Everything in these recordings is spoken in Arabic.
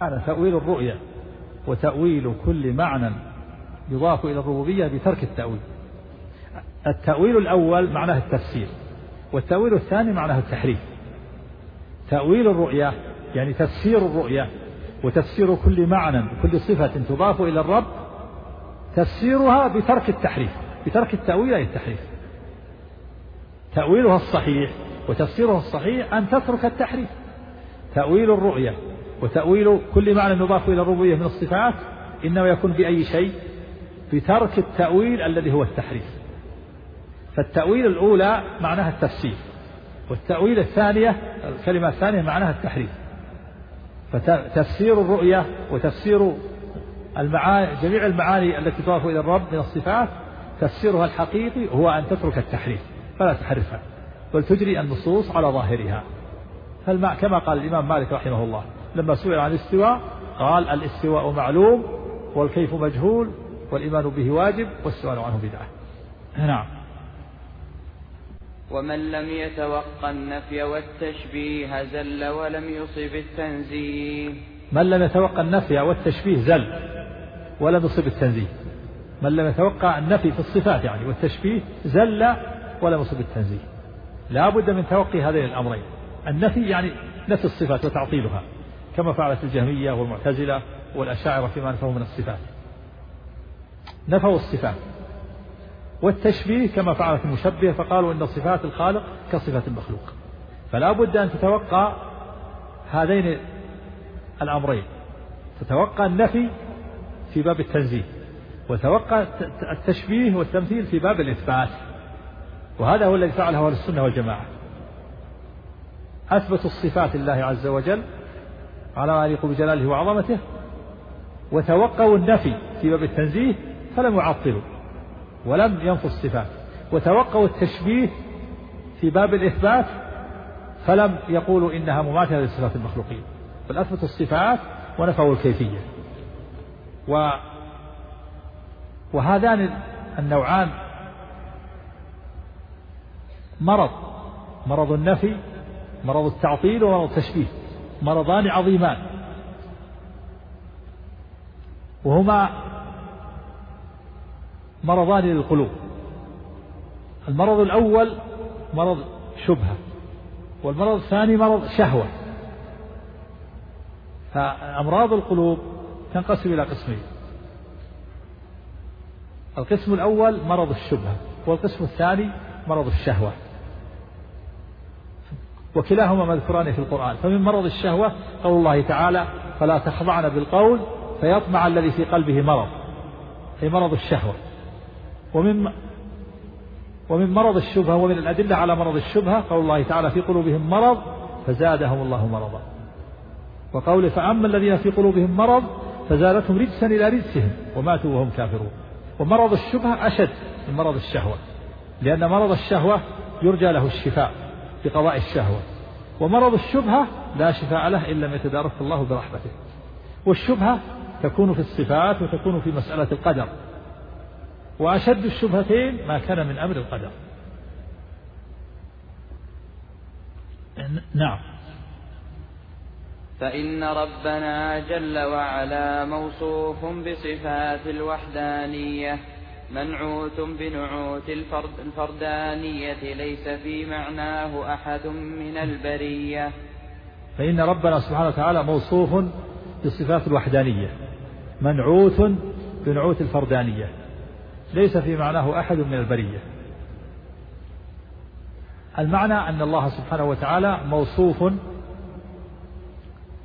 هذا تأويل الرؤيا وتأويل كل معنى يضاف إلى الربوبية بترك التأويل. التأويل الأول معناه التفسير والتأويل الثاني معناه التحريف. تأويل الرؤيا يعني تفسير الرؤيا وتفسير كل معنى كل صفة تضاف إلى الرب تفسيرها بترك التحريف بترك التأويل أي التحريف. تأويلها الصحيح وتفسيرها الصحيح أن تترك التحريف. تأويل الرؤيا وتأويل كل معنى يضاف إلى الربوبية من الصفات إنما يكون بأي شيء بترك التأويل الذي هو التحريف. فالتأويل الأولى معناها التفسير والتأويل الثانية الكلمة الثانية معناها التحريف. فتفسير الرؤية وتفسير المعاني جميع المعاني التي تضاف إلى الرب من الصفات تفسيرها الحقيقي هو أن تترك التحريف فلا تحرفها بل تجري النصوص على ظاهرها. كما قال الإمام مالك رحمه الله لما سئل عن الاستواء قال الاستواء معلوم والكيف مجهول والإيمان به واجب والسؤال عنه بدعة. نعم. ومن لم يتوقع النفي والتشبيه زل ولم يصب التنزيه. من لم يتوقع النفي والتشبيه زل ولم يصب التنزيه. من لم يتوقع النفي في الصفات يعني والتشبيه زل ولم يصب التنزيه. لا بد من توقي هذين الأمرين. النفي يعني نفي الصفات وتعطيلها. كما فعلت الجهمية والمعتزلة والأشاعرة فيما نفوا من الصفات. نفوا الصفات. والتشبيه كما فعلت المشبهة فقالوا إن صفات الخالق كصفات المخلوق. فلا بد أن تتوقع هذين الأمرين. تتوقع النفي في باب التنزيه وتوقع التشبيه والتمثيل في باب الإثبات. وهذا هو الذي فعله أهل السنة والجماعة. أثبتوا الصفات لله عز وجل على ما يليق بجلاله وعظمته وتوقعوا النفي في باب التنزيه فلم يعطلوا ولم ينفوا الصفات وتوقعوا التشبيه في باب الإثبات فلم يقولوا إنها مماثلة لصفات المخلوقين بل أثبتوا الصفات ونفوا الكيفية. و وهذان النوعان مرض مرض النفي مرض التعطيل ومرض التشبيه. مرضان عظيمان. وهما مرضان للقلوب. المرض الأول مرض شبهة والمرض الثاني مرض شهوة. فأمراض القلوب تنقسم إلى قسمين. القسم الأول مرض الشبهة والقسم الثاني مرض الشهوة. وكلاهما مذكوران في القرآن. فمن مرض الشهوة قول الله تعالى فلا تخضعن بالقول فيطمع الذي في قلبه مرض. أي مرض الشهوة. ومن ومن مرض الشبهة ومن الأدلة على مرض الشبهة قول الله تعالى في قلوبهم مرض فزادهم الله مرضا. وقوله فأما الذين في قلوبهم مرض فزادتهم رجسا إلى رجسهم وماتوا وهم كافرون. ومرض الشبهة أشد من مرض الشهوة لأن مرض الشهوة يرجى له الشفاء. بقضاء الشهوة. ومرض الشبهة لا شفاء له إن لم يتدارك الله برحمته. والشبهة تكون في الصفات وتكون في مسألة القدر. وأشد الشبهتين ما كان من أمر القدر. نعم. فإن ربنا جل وعلا موصوف بصفات الوحدانية. منعوت بنعوت الفرد الفردانية ليس في معناه أحد من البرية. فإن ربنا سبحانه وتعالى موصوف بصفات الوحدانية. منعوت بنعوت الفردانية. ليس في معناه أحد من البرية. المعنى أن الله سبحانه وتعالى موصوف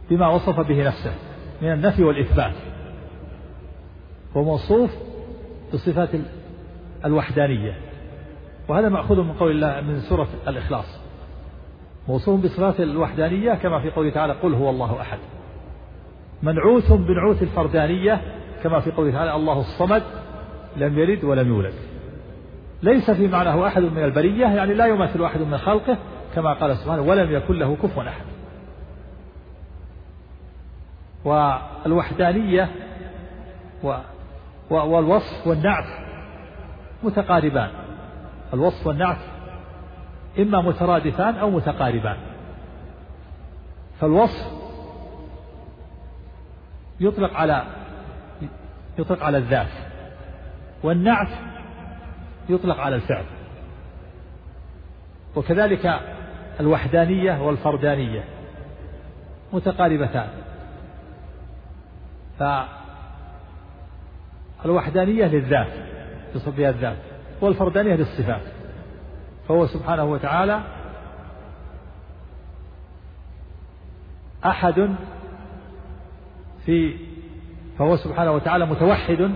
بما وصف به نفسه من النفي والإثبات. وموصوف بصفات الوحدانية. وهذا مأخوذ من قول الله من سورة الإخلاص. موصوف بصفات الوحدانية كما في قوله تعالى قل هو الله أحد. منعوت بنعوت الفردانية كما في قوله تعالى الله الصمد لم يلد ولم يولد. ليس في معناه أحد من البرية يعني لا يمثل أحد من خلقه كما قال سبحانه ولم يكن له كفوا أحد. والوحدانية والوصف والنعت متقاربان. الوصف والنعت إما مترادفان أو متقاربان. فالوصف يطلق على يطلق على الذات والنعت يطلق على الفعل. وكذلك الوحدانية والفردانية متقاربتان. فالوحدانية للذات يصف بها الذات والفردانية للصفات. فهو سبحانه وتعالى أحد في فهو سبحانه وتعالى متوحد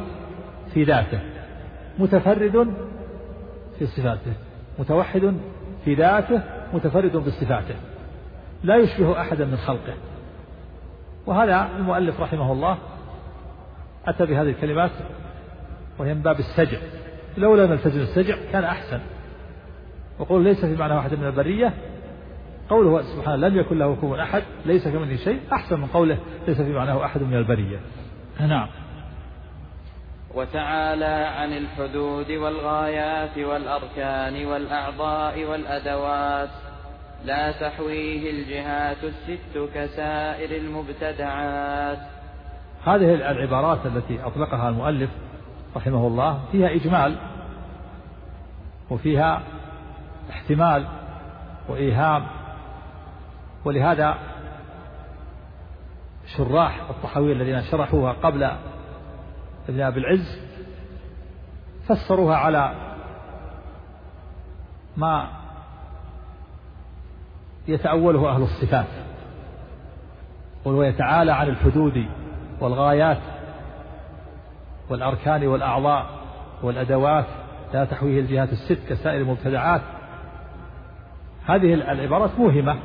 في ذاته متفرد في صفاته متوحد في ذاته متفرد بصفاته لا يشبه أحدا من خلقه. وهذا المؤلف رحمه الله أتى بهذه الكلمات وهي من باب السجع. لو لم يلتزم السجع كان أحسن. وقول ليس في معنى واحد من البرية قوله سبحانه لم يكن له كفوا أحد ليس كمثله شيء أحسن من قوله ليس في معناه أحد من البرية. نعم. وتعالى عن الحدود والغايات والأركان والأعضاء والأدوات. لا تحويه الجهات الست كسائر المبتدعات. هذه العبارات التي أطلقها المؤلف رحمه الله فيها إجمال وفيها احتمال وإيهام ولهذا شراح الطحاوية الذين شرحوها قبل ابن أبي العز فسروها على ما يتأوله أهل الصفات وهو يتعالى عن الحدود والغايات والأركان والأعضاء والأدوات لا تحويه الجهات الست كسائر المبتدعات. هذه العبارات موهمة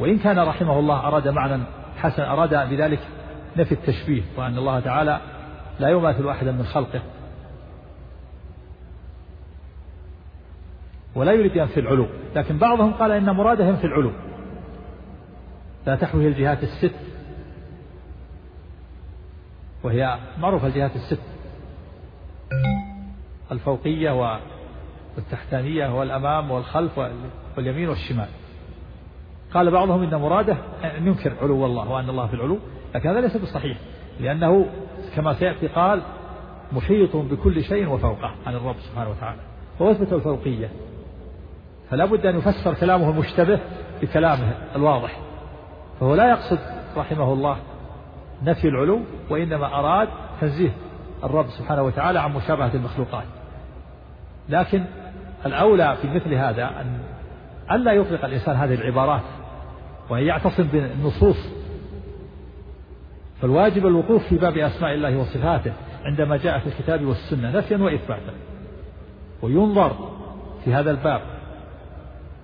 وإن كان رحمه الله أراد معنى حسن أراد بذلك نفي التشبيه وأن الله تعالى لا يماثل أحدا من خلقه. ولا يريد ينفي العلو لكن بعضهم قال إن مراده ينفي العلو. لا تحويه الجهات الست وهي معروفة الجهات الست. الفوقية والتحتانية والأمام والخلف واليمين والشمال. قال بعضهم إن مراده أن ينكر علو الله وأن الله في العلو لكن هذا ليس بصحيح لأنه كما سيأتي قال محيط بكل شيء وفوقه عن الرب سبحانه وتعالى. وأثبت الفوقية. فلا بد أن يفسر كلامه المشتبه بكلامه الواضح. فهو لا يقصد رحمه الله نفي العلو وإنما أراد تنزيه الرب سبحانه وتعالى عن مشابهة المخلوقات. لكن الأولى في مثل هذا أن ألا يطلق الإنسان هذه العبارات وأن يعتصم بالنصوص. فالواجب الوقوف في باب أسماء الله وصفاته عندما جاء في الكتاب والسنة نفيا وإثباتا. وينظر في هذا الباب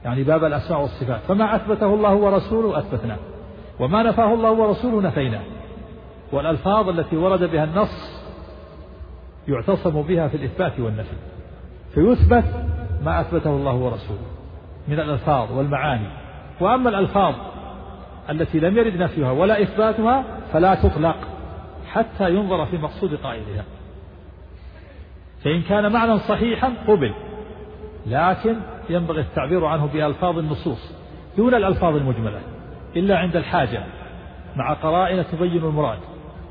يعني باب الأسماء والصفات. فما أثبته الله ورسوله؟ أثبتناه وما نفاه الله ورسوله؟ نفيناه والألفاظ التي ورد بها النص يعتصم بها في الإثبات والنفي فيثبت ما أثبته الله ورسوله من الألفاظ والمعاني. وأما الألفاظ التي لم يرد نفيها ولا إثباتها فلا تطلق حتى ينظر في مقصود قائلها. فإن كان معنى صحيحا قبل لكن ينبغي التعبير عنه بألفاظ النصوص دون الألفاظ المجملة إلا عند الحاجة مع قرائن تبين المراد.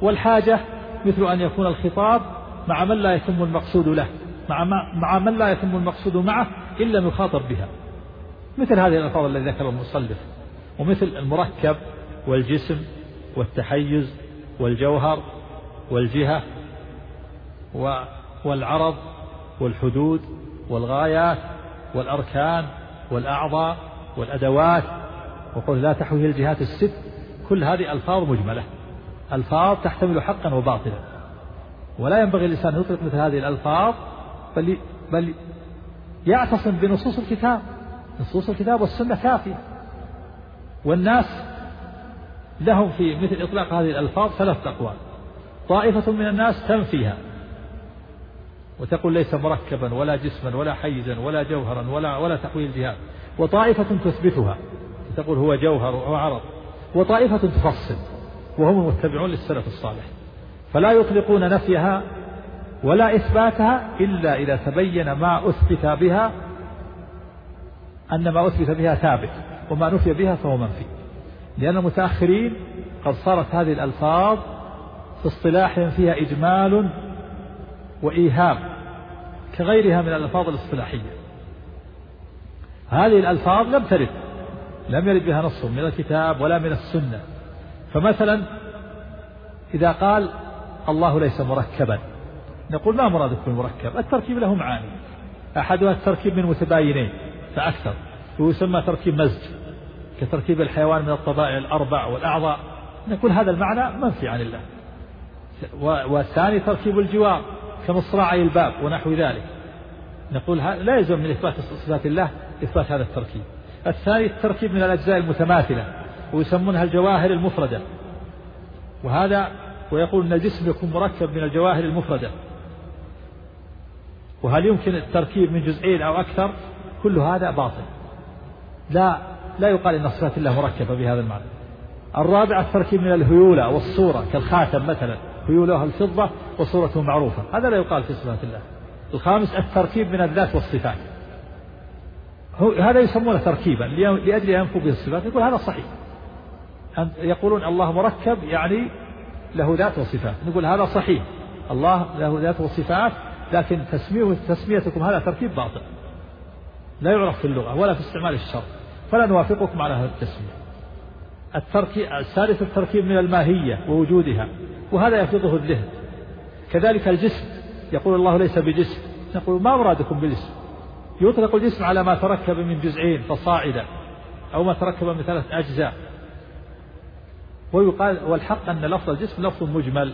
والحاجة مثل أن يكون الخطاب مع من لا يتم المقصود له مع, مع من لا يتم المقصود معه إن لم يخاطب بها. مثل هذه الألفاظ التي ذكر المصنف ومثل المركب والجسم والتحيز والجوهر والجهة والعرض والحدود والغايات والأركان والأعضاء والأدوات وقل لا تحويه الجهات الست كل هذه ألفاظ مجملة. ألفاظ تحتمل حقا وباطلا. ولا ينبغي الإنسان أن يطلق مثل هذه الألفاظ بل بل يعتصم بنصوص الكتاب. نصوص الكتاب والسنة كافية. والناس لهم في مثل إطلاق هذه الألفاظ ثلاثة أقوال. طائفة من الناس تنفيها وتقول ليس مركبا ولا جسما ولا حيزا ولا جوهرا ولا ولا تحويل جهاد. وطائفة تثبتها. تقول هو جوهر وهو عرض. وطائفة تفصل. وهم المتبعون للسلف الصالح. فلا يطلقون نفيها ولا إثباتها إلا إذا تبين ما أثبت بها أن ما أثبت بها ثابت وما نفي بها فهو منفي. لأن المتأخرين قد صارت هذه الألفاظ في اصطلاحهم فيها إجمال وإيهام كغيرها من الألفاظ الاصطلاحية. هذه الألفاظ لم ترد لم يرد بها نص من الكتاب ولا من السنة. فمثلا إذا قال الله ليس مركبا نقول ما مرادك بالمركب التركيب له معاني. أحدها التركيب من متباينين فأكثر. ويسمى تركيب مزج كتركيب الحيوان من الطبائع الأربع والأعضاء. نقول هذا المعنى منفي عن الله. والثاني تركيب الجوار كمصراعي الباب ونحو ذلك. نقول لا يلزم من إثبات صفات الله إثبات هذا التركيب. الثاني التركيب من الأجزاء المتماثلة. ويسمونها الجواهر المفردة. وهذا ويقول أن الجسم يكون مركب من الجواهر المفردة. وهل يمكن التركيب من جزئين أو أكثر؟ كل هذا باطل. لا لا يقال إن صفات الله مركبة بهذا المعنى. الرابع التركيب من الهيولة والصورة كالخاتم مثلا. هيولها الفضة وصورته معروفة. هذا لا يقال في صفات الله. الخامس التركيب من الذات والصفات. هذا يسمونه تركيبا لأجل أن ينفوا به الصفات. يقول هذا صحيح. يقولون الله مركب يعني له ذات وصفات. نقول هذا صحيح. الله له ذات وصفات لكن تسميه تسميتكم هذا تركيب باطل. لا يعرف في اللغة ولا في استعمال الشر فلا نوافقكم على هذا التسمية. التركيب الثالث التركيب من الماهية ووجودها وهذا يفرضه الذهن. كذلك الجسم. يقول الله ليس بجسم. نقول ما مرادكم بالجسم؟ يطلق الجسم على ما تركب من جزئين فصاعدا أو ما تركب من ثلاث أجزاء. ويقال والحق أن لفظ الجسم لفظ مجمل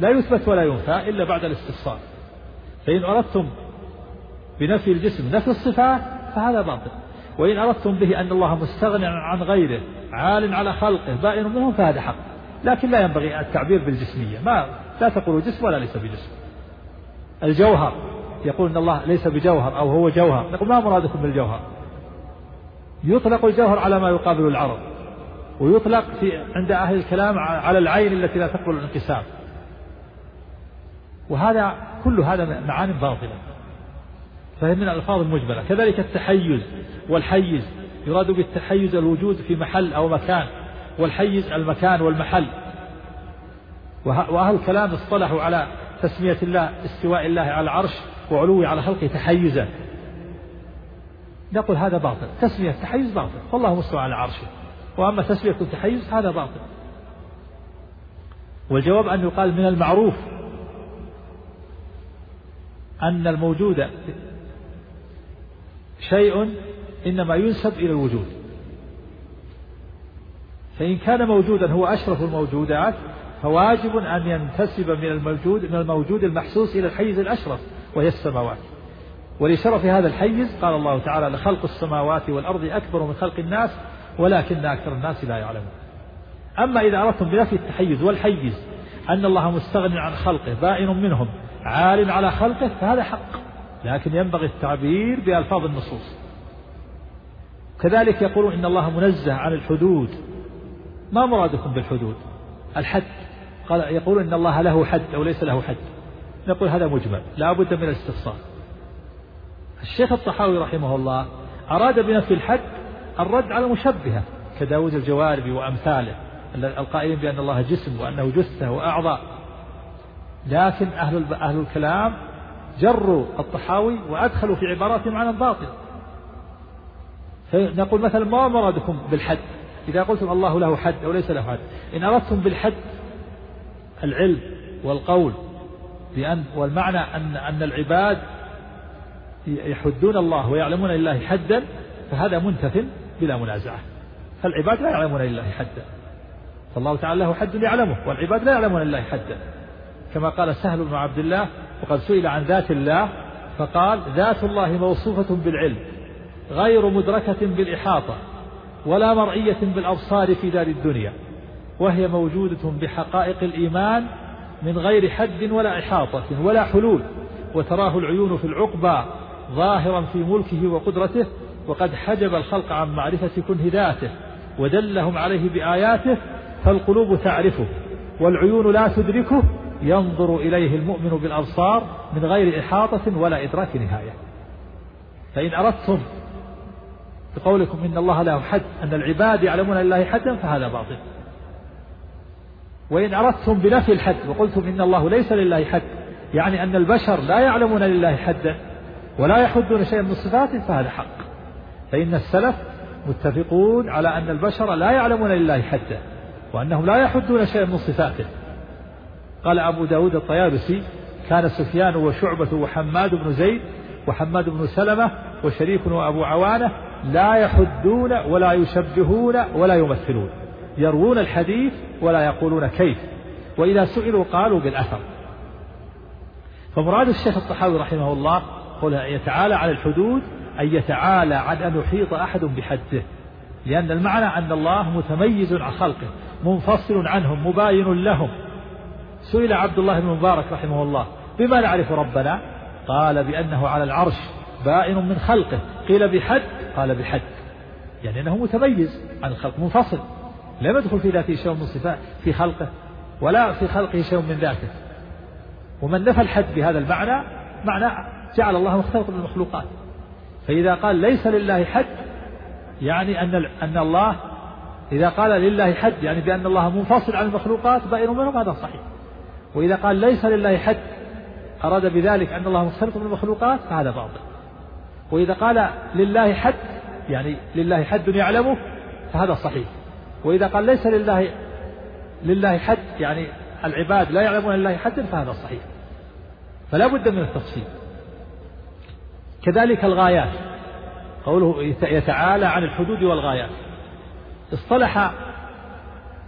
لا يثبت ولا ينفى إلا بعد الاستفصال فإن أردتم بنفي الجسم نفي الصفات فهذا باطل. وإن أردتم به أن الله مستغني عن غيره عال على خلقه بائن منهم فهذا حق. لكن لا ينبغي التعبير بالجسمية. ما لا تقولوا جسم ولا ليس بجسم. الجوهر يقول إن الله ليس بجوهر أو هو جوهر. نقول ما مرادكم بالجوهر؟ يطلق الجوهر على ما يقابل العرض. ويطلق في عند أهل الكلام على العين التي لا تقبل الانقسام وهذا كل هذا معان باطلة. فهي من الألفاظ المجملة. كذلك التحيز والحيز. يراد بالتحيز الوجود في محل أو مكان. والحيز المكان والمحل. وأهل الكلام اصطلحوا على تسمية الله استواء الله على العرش وعلوه على خلقه تحيزا. نقول هذا باطل. تسمية التحيز باطل. والله مستوى على عرشه. وأما تسمية التحيز هذا باطل. والجواب أن يقال من المعروف أن الموجود شيء إنما ينسب إلى الوجود. فإن كان موجودا هو أشرف الموجودات فواجب أن ينتسب من الموجود من الموجود المحسوس إلى الحيز الأشرف وهي السماوات. ولشرف هذا الحيز قال الله تعالى لخلق السماوات والأرض أكبر من خلق الناس ولكن أكثر الناس لا يعلمون. أما إذا أردتم بنفي التحيز والحيز أن الله مستغني عن خلقه بائن منهم عال على خلقه فهذا حق. لكن ينبغي التعبير بألفاظ النصوص. كذلك يقولون إن الله منزه عن الحدود. ما مرادكم بالحدود؟ الحد. قال يقولون إن الله له حد أو ليس له حد. نقول هذا مجمل لا بد من الاستفصال الشيخ الطحاوي رحمه الله أراد بنفي الحد الرد على المشبهة كداود الجواربي وأمثاله القائلين بأن الله جسم وأنه جثة وأعضاء. لكن أهل أهل الكلام جروا الطحاوي وأدخلوا في عباراتهم عن الباطل. فنقول مثلا ما مرادكم بالحد؟ إذا قلتم الله له حد أو ليس له حد. إن أردتم بالحد العلم والقول بأن والمعنى أن أن العباد يحدون الله ويعلمون لله حدا فهذا منتف بلا منازعة. فالعباد لا يعلمون لله حدا. فالله تعالى له حد يعلمه والعباد لا يعلمون لله حدا. كما قال سهل بن عبد الله وقد سئل عن ذات الله فقال ذات الله موصوفة بالعلم غير مدركة بالإحاطة ولا مرئية بالأبصار في دار الدنيا وهي موجودة بحقائق الإيمان من غير حد ولا إحاطة ولا حلول وتراه العيون في العقبى ظاهرا في ملكه وقدرته وقد حجب الخلق عن معرفة كنه ذاته ودلهم عليه بآياته فالقلوب تعرفه والعيون لا تدركه ينظر إليه المؤمن بالأبصار من غير إحاطة ولا إدراك نهاية. فإن أردتم بقولكم إن الله له حد أن العباد يعلمون لله حدا فهذا باطل. وإن أردتم بنفي الحد وقلتم إن الله ليس لله حد يعني أن البشر لا يعلمون لله حدا ولا يحدون شيئا من صفاته فهذا حق. فإن السلف متفقون على أن البشر لا يعلمون لله حدا وأنهم لا يحدون شيئا من صفاته. قال أبو داود الطيابسي كان سفيان وشعبة وحماد بن زيد وحماد بن سلمة وشريك وأبو عوانة لا يحدون ولا يشبهون ولا يمثلون يروون الحديث ولا يقولون كيف وإذا سئلوا قالوا بالأثر. فمراد الشيخ الطحاوي رحمه الله قوله يتعالى عن الحدود أن يتعالى عن أن يحيط أحد بحده لأن المعنى أن الله متميز عن خلقه منفصل عنهم مباين لهم. سئل عبد الله بن مبارك رحمه الله بما نعرف ربنا؟ قال بأنه على العرش بائن من خلقه. قيل بحد؟ قال بحد. يعني أنه متميز عن الخلق منفصل. لم يدخل في ذاته شيء من صفات في خلقه ولا في خلقه شيء من ذاته. ومن نفى الحد بهذا المعنى معنى جعل الله مختلطا بالمخلوقات. فإذا قال ليس لله حد يعني أن أن الله إذا قال لله حد يعني بأن الله منفصل عن المخلوقات بائن منهم هذا صحيح. وإذا قال ليس لله حد أراد بذلك أن الله مختلط بالمخلوقات فهذا باطل. وإذا قال لله حد يعني لله حد يعلمه فهذا صحيح. وإذا قال ليس لله لله حد يعني العباد لا يعلمون لله حد فهذا صحيح. فلا بد من التفصيل. كذلك الغايات. قوله يتعالى عن الحدود والغايات. اصطلح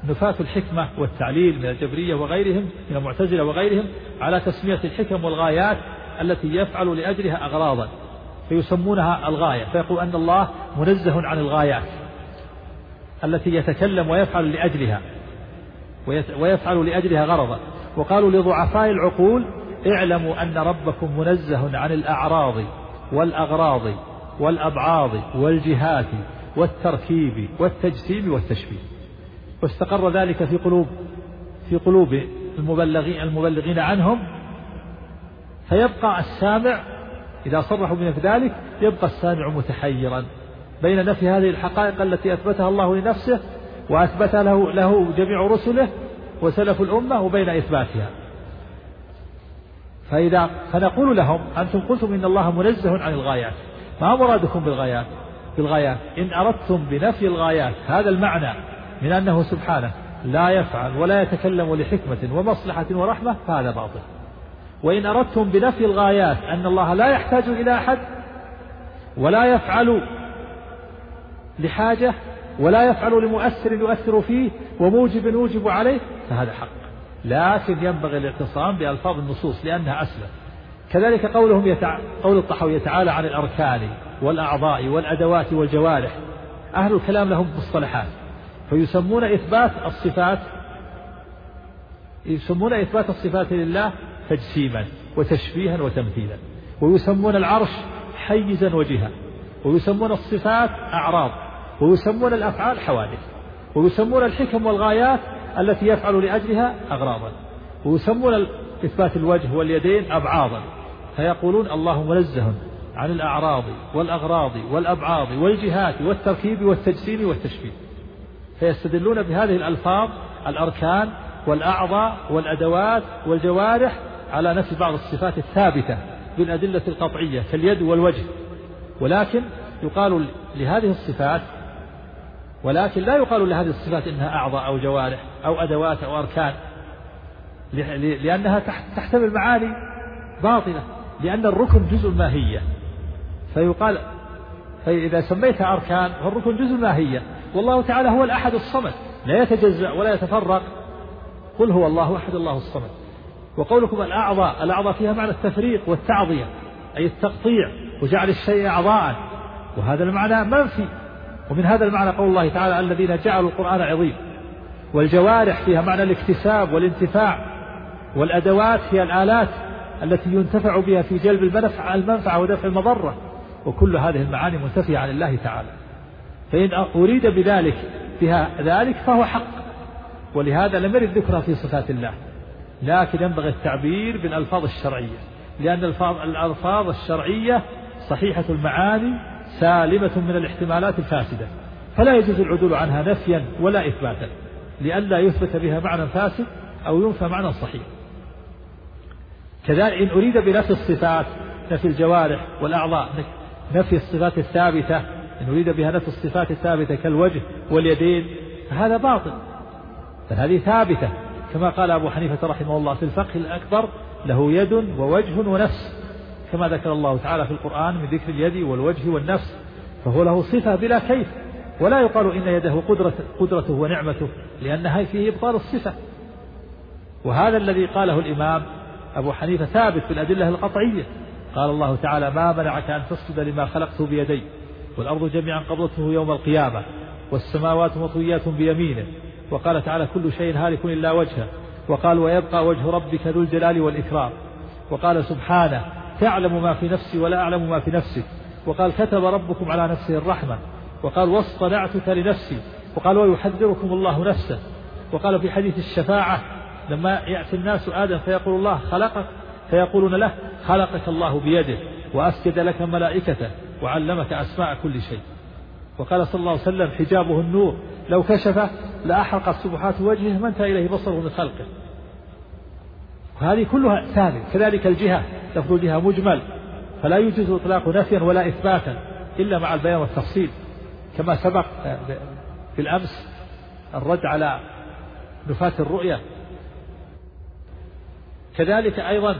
نفاة الحكمة والتعليل من الجبرية وغيرهم من المعتزلة وغيرهم على تسمية الحكم والغايات التي يفعل لأجلها أغراضا فيسمونها الغاية. فيقول أن الله منزه عن الغايات التي يتكلم ويفعل لأجلها ويفعل لأجلها غرضا. وقالوا لضعفاء العقول اعلموا أن ربكم منزه عن الأعراض. والأغراض والأبعاض والجهات والتركيب والتجسيم والتشبيه. واستقر ذلك في قلوب في قلوب المبلغين المبلغين عنهم. فيبقى السامع إذا صرحوا ذلك يبقى السامع متحيرا. بين نفي هذه الحقائق التي أثبتها الله لنفسه وأثبتها له, له جميع رسله وسلف الأمة وبين إثباتها. فإذا فنقول لهم أنتم قلتم إن الله منزه عن الغايات. ما مرادكم بالغايات؟ بالغايات. إن أردتم بنفي الغايات. هذا المعنى من أنه سبحانه لا يفعل ولا يتكلم لحكمة ومصلحة ورحمة فهذا باطل. وإن أردتم بنفي الغايات أن الله لا يحتاج إلى أحد ولا يفعل لحاجة ولا يفعل لمؤثر يؤثر فيه وموجب يوجب عليه فهذا حق. لكن ينبغي الاعتصام بألفاظ النصوص لأنها أسلم. كذلك قولهم يتع... قول الطحاوي يتعالى عن الأركان والأعضاء والأدوات والجوارح. أهل الكلام لهم مصطلحات. فيسمون إثبات الصفات يسمون إثبات الصفات لله تجسيما وتشبيها وتمثيلا. ويسمون العرش حيزا وجهة ويسمون الصفات أعراض. ويسمون الأفعال حوادث. ويسمون الحكم والغايات التي يفعل لأجلها أغراضا. ويسمون إثبات الوجه واليدين أبعاضا. فيقولون الله منزه عن الأعراض والأغراض والأبعاض والجهات والتركيب والتجسيم والتشبيه فيستدلون بهذه الألفاظ الأركان والأعضاء والأدوات والجوارح على نفي بعض الصفات الثابتة بالأدلة القطعية كاليد والوجه. ولكن يقال لهذه الصفات ولكن لا يقال لهذه الصفات إنها أعضاء أو جوارح أو أدوات أو أركان. لأنها تحتمل معاني باطله لأن الركن جزء ماهية. فيقال فإذا سميتها أركان فالركن جزء ماهية. والله تعالى هو الأحد الصمد لا يتجزأ ولا يتفرق. قل هو الله أحد الله الصمد. وقولكم الأعضاء الأعضاء فيها معنى التفريق والتعضيه أي التقطيع وجعل الشيء اعضاء. وهذا المعنى منفي. ومن هذا المعنى قول الله تعالى الذين جعلوا القرآن عظيم والجوارح فيها معنى الاكتساب والانتفاع والأدوات هي الآلات التي ينتفع بها في جلب المنفعة المنفعة ودفع المضرة وكل هذه المعاني منتفية عن الله تعالى. فإن أريد بذلك بها ذلك فهو حق. ولهذا لم يرد ذكرها في صفات الله. لكن ينبغي التعبير بالألفاظ الشرعية. لأن الألفاظ الشرعية صحيحة المعاني سالمة من الاحتمالات الفاسدة فلا يجوز العدول عنها نفيا ولا إثباتا لئلا يثبت بها معنى فاسد أو ينفى معنى صحيح. كذلك إن أريد بنفي الصفات نفي الجوارح والأعضاء نفي الصفات الثابتة إن أريد بها نفي الصفات الثابتة كالوجه واليدين فهذا باطل. فهذه ثابتة كما قال أبو حنيفة رحمه الله في الفقه الأكبر له يد ووجه ونفس. كما ذكر الله تعالى في القرآن من ذكر اليد والوجه والنفس فهو له صفة بلا كيف. ولا يقال إن يده قدرة قدرته ونعمته لأنها فيه إبطال الصفة. وهذا الذي قاله الإمام أبو حنيفة ثابت في الأدلة القطعية. قال الله تعالى ما منعك أن تسجد لما خلقته بيدي والأرض جميعا قبضته يوم القيامة والسماوات مطويات بيمينه. وقال تعالى كل شيء هالك إلا وجهه. وقال ويبقى وجه ربك ذو الجلال والإكرام. وقال سبحانه تعلم ما في نفسي ولا أعلم ما في نفسك. وقال كتب ربكم على نفسه الرحمة. وقال واصطنعتك لنفسي. وقال ويحذركم الله نفسه. وقال في حديث الشفاعة لما يأتي الناس آدم فيقول الله خلقك فيقولون له خلقك الله بيده وأسجد لك ملائكته وعلمك أسماء كل شيء. وقال صلى الله عليه وسلم حجابه النور لو كشف لأحرقت سبحات وجهه ما انتهى إليه بصره من خلقه. وهذه كلها ثابت كذلك الجهة لفظ الجهة مجمل فلا يجوز إطلاق نفيا ولا إثباتا إلا مع البيان والتفصيل. كما سبق في الأمس الرد على نفاة الرؤية. كذلك أيضا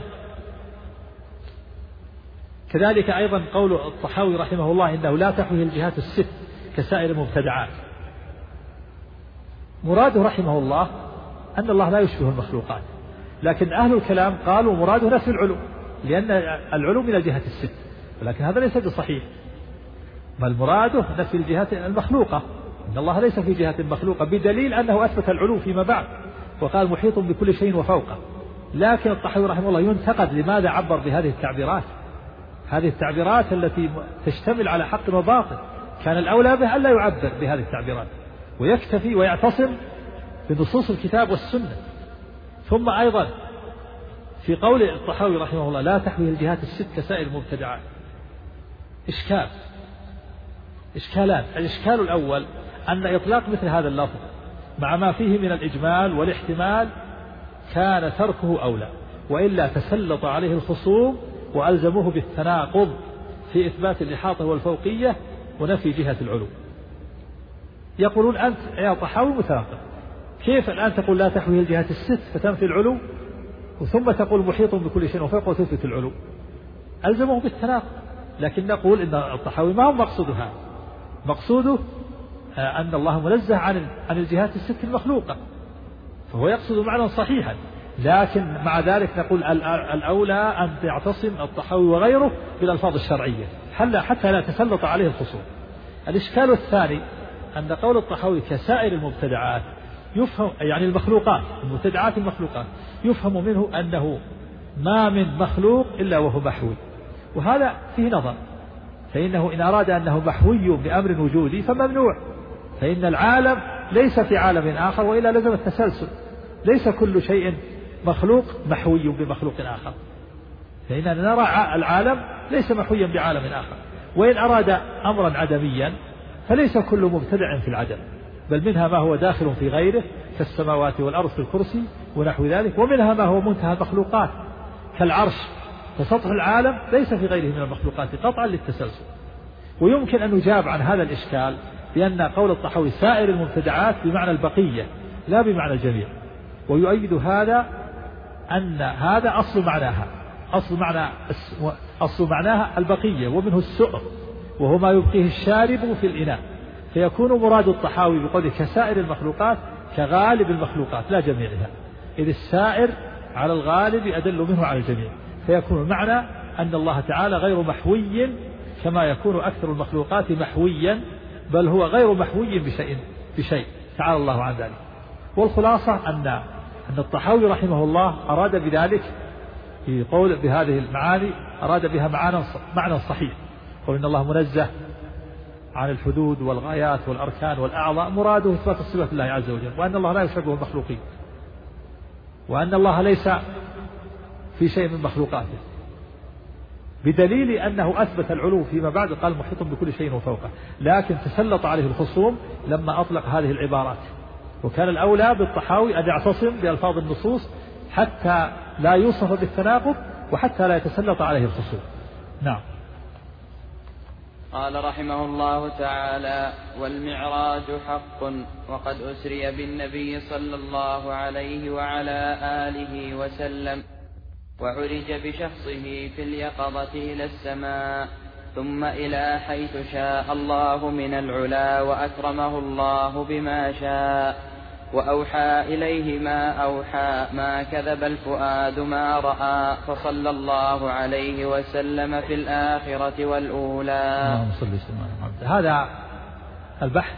كذلك أيضا قول الطحاوي رحمه الله إنه لا تحوي الجهات الست كسائر المبتدعات. مراده رحمه الله أن الله لا يشبه المخلوقات. لكن أهل الكلام قالوا مراده نفي العلو لأن العلو من الجهة الست ولكن هذا ليس بصحيح. بل مراده نفي الجهات المخلوقة إن الله ليس في جهة مخلوقة بدليل أنه أثبت العلو فيما بعد وقال محيط بكل شيء وفوقه. لكن الطحاوي رحمه الله ينتقد لماذا عبر بهذه التعبيرات؟ هذه التعبيرات التي تشتمل على حق وباطل. كان الأولى به ألا يعبر بهذه التعبيرات ويكتفي ويعتصم بنصوص الكتاب والسنة. ثم أيضا في قول الطحاوي رحمه الله لا تحوي الجهات الست كسائر المبتدعات. إشكال. إشكالان الإشكال الأول أن إطلاق مثل هذا اللفظ مع ما فيه من الإجمال والاحتمال كان تركه أولى وإلا تسلط عليه الخصوم وألزموه بالتناقض في إثبات الإحاطة والفوقية ونفي جهة العلو. يقولون أنت يا طحاوي متناقض. كيف الآن تقول لا تحوي الجهات الست فتنفي العلو ثم تقول محيط بكل شيء وفوق وتثبت العلو؟ ألزمه بالتناقض لكن نقول إن الطحاوي ما هو مقصود هذا مقصوده آه، أن الله منزه عن عن الجهات الست المخلوقة. فهو يقصد معنى صحيحا. لكن مع ذلك نقول الأولى أن يعتصم الطحاوي وغيره بالألفاظ الشرعية حتى لا تسلط عليه الخصوم. الإشكال الثاني أن قول الطحاوي كسائر المبتدعات يفهم يعني المخلوقات المبتدعات المخلوقات يفهم منه أنه ما من مخلوق إلا وهو محوي. وهذا فيه نظر. فإنه إن أراد أنه محوي بأمر وجودي فممنوع. فإن العالم ليس في عالم آخر وإلا لزم التسلسل. ليس كل شيء مخلوق محوي بمخلوق آخر. فإننا نرى العالم ليس محويا بعالم آخر. وإن أراد أمرا عدميا فليس كل مبتدع في العدم. بل منها ما هو داخل في غيره كالسماوات والأرض في الكرسي ونحو ذلك ومنها ما هو منتهى المخلوقات كالعرش فسطح العالم ليس في غيره من المخلوقات قطعا للتسلسل. ويمكن أن نجاب عن هذا الإشكال بأن قول الطحاوي سائر المبتدعات بمعنى البقية لا بمعنى الجميع. ويؤيد هذا أن هذا أصل معناها أصل معنى أصل معناها البقية ومنه السؤر وهو ما يبقيه الشارب في الإناء. فيكون مراد الطحاوي بقوله كسائر المخلوقات كغالب المخلوقات لا جميعها. إذ السائر على الغالب أدل منه على الجميع. فيكون المعنى أن الله تعالى غير محوي كما يكون أكثر المخلوقات محويا بل هو غير محوي بشيء بشيء. تعالى الله عن ذلك. والخلاصة أن أن الطحاوي رحمه الله أراد بذلك في قول بهذه المعاني أراد بها معنى معنى صحيح. قول إن الله منزه عن الحدود والغايات والأركان والأعضاء مراده إثبات الصفة لله عز وجل وأن الله لا يشبه المخلوقين وأن الله ليس في شيء من مخلوقاته بدليل أنه أثبت العلو فيما بعد قال محيط بكل شيء وفوقه لكن تسلط عليه الخصوم لما أطلق هذه العبارات وكان الأولى بالطحاوي أن يعتصم بألفاظ النصوص حتى لا يوصف بالتناقض وحتى لا يتسلط عليه الخصوم. نعم. قال رحمه الله تعالى والمعراج حق وقد أسري بالنبي صلى الله عليه وعلى آله وسلم وعرج بشخصه في اليقظة إلى السماء ثم إلى حيث شاء الله من العلا وأكرمه الله بما شاء. وأوحى إليه ما أوحى ما كذب الفؤاد ما رأى فصلى الله عليه وسلم في الآخرة والأولى. هذا البحث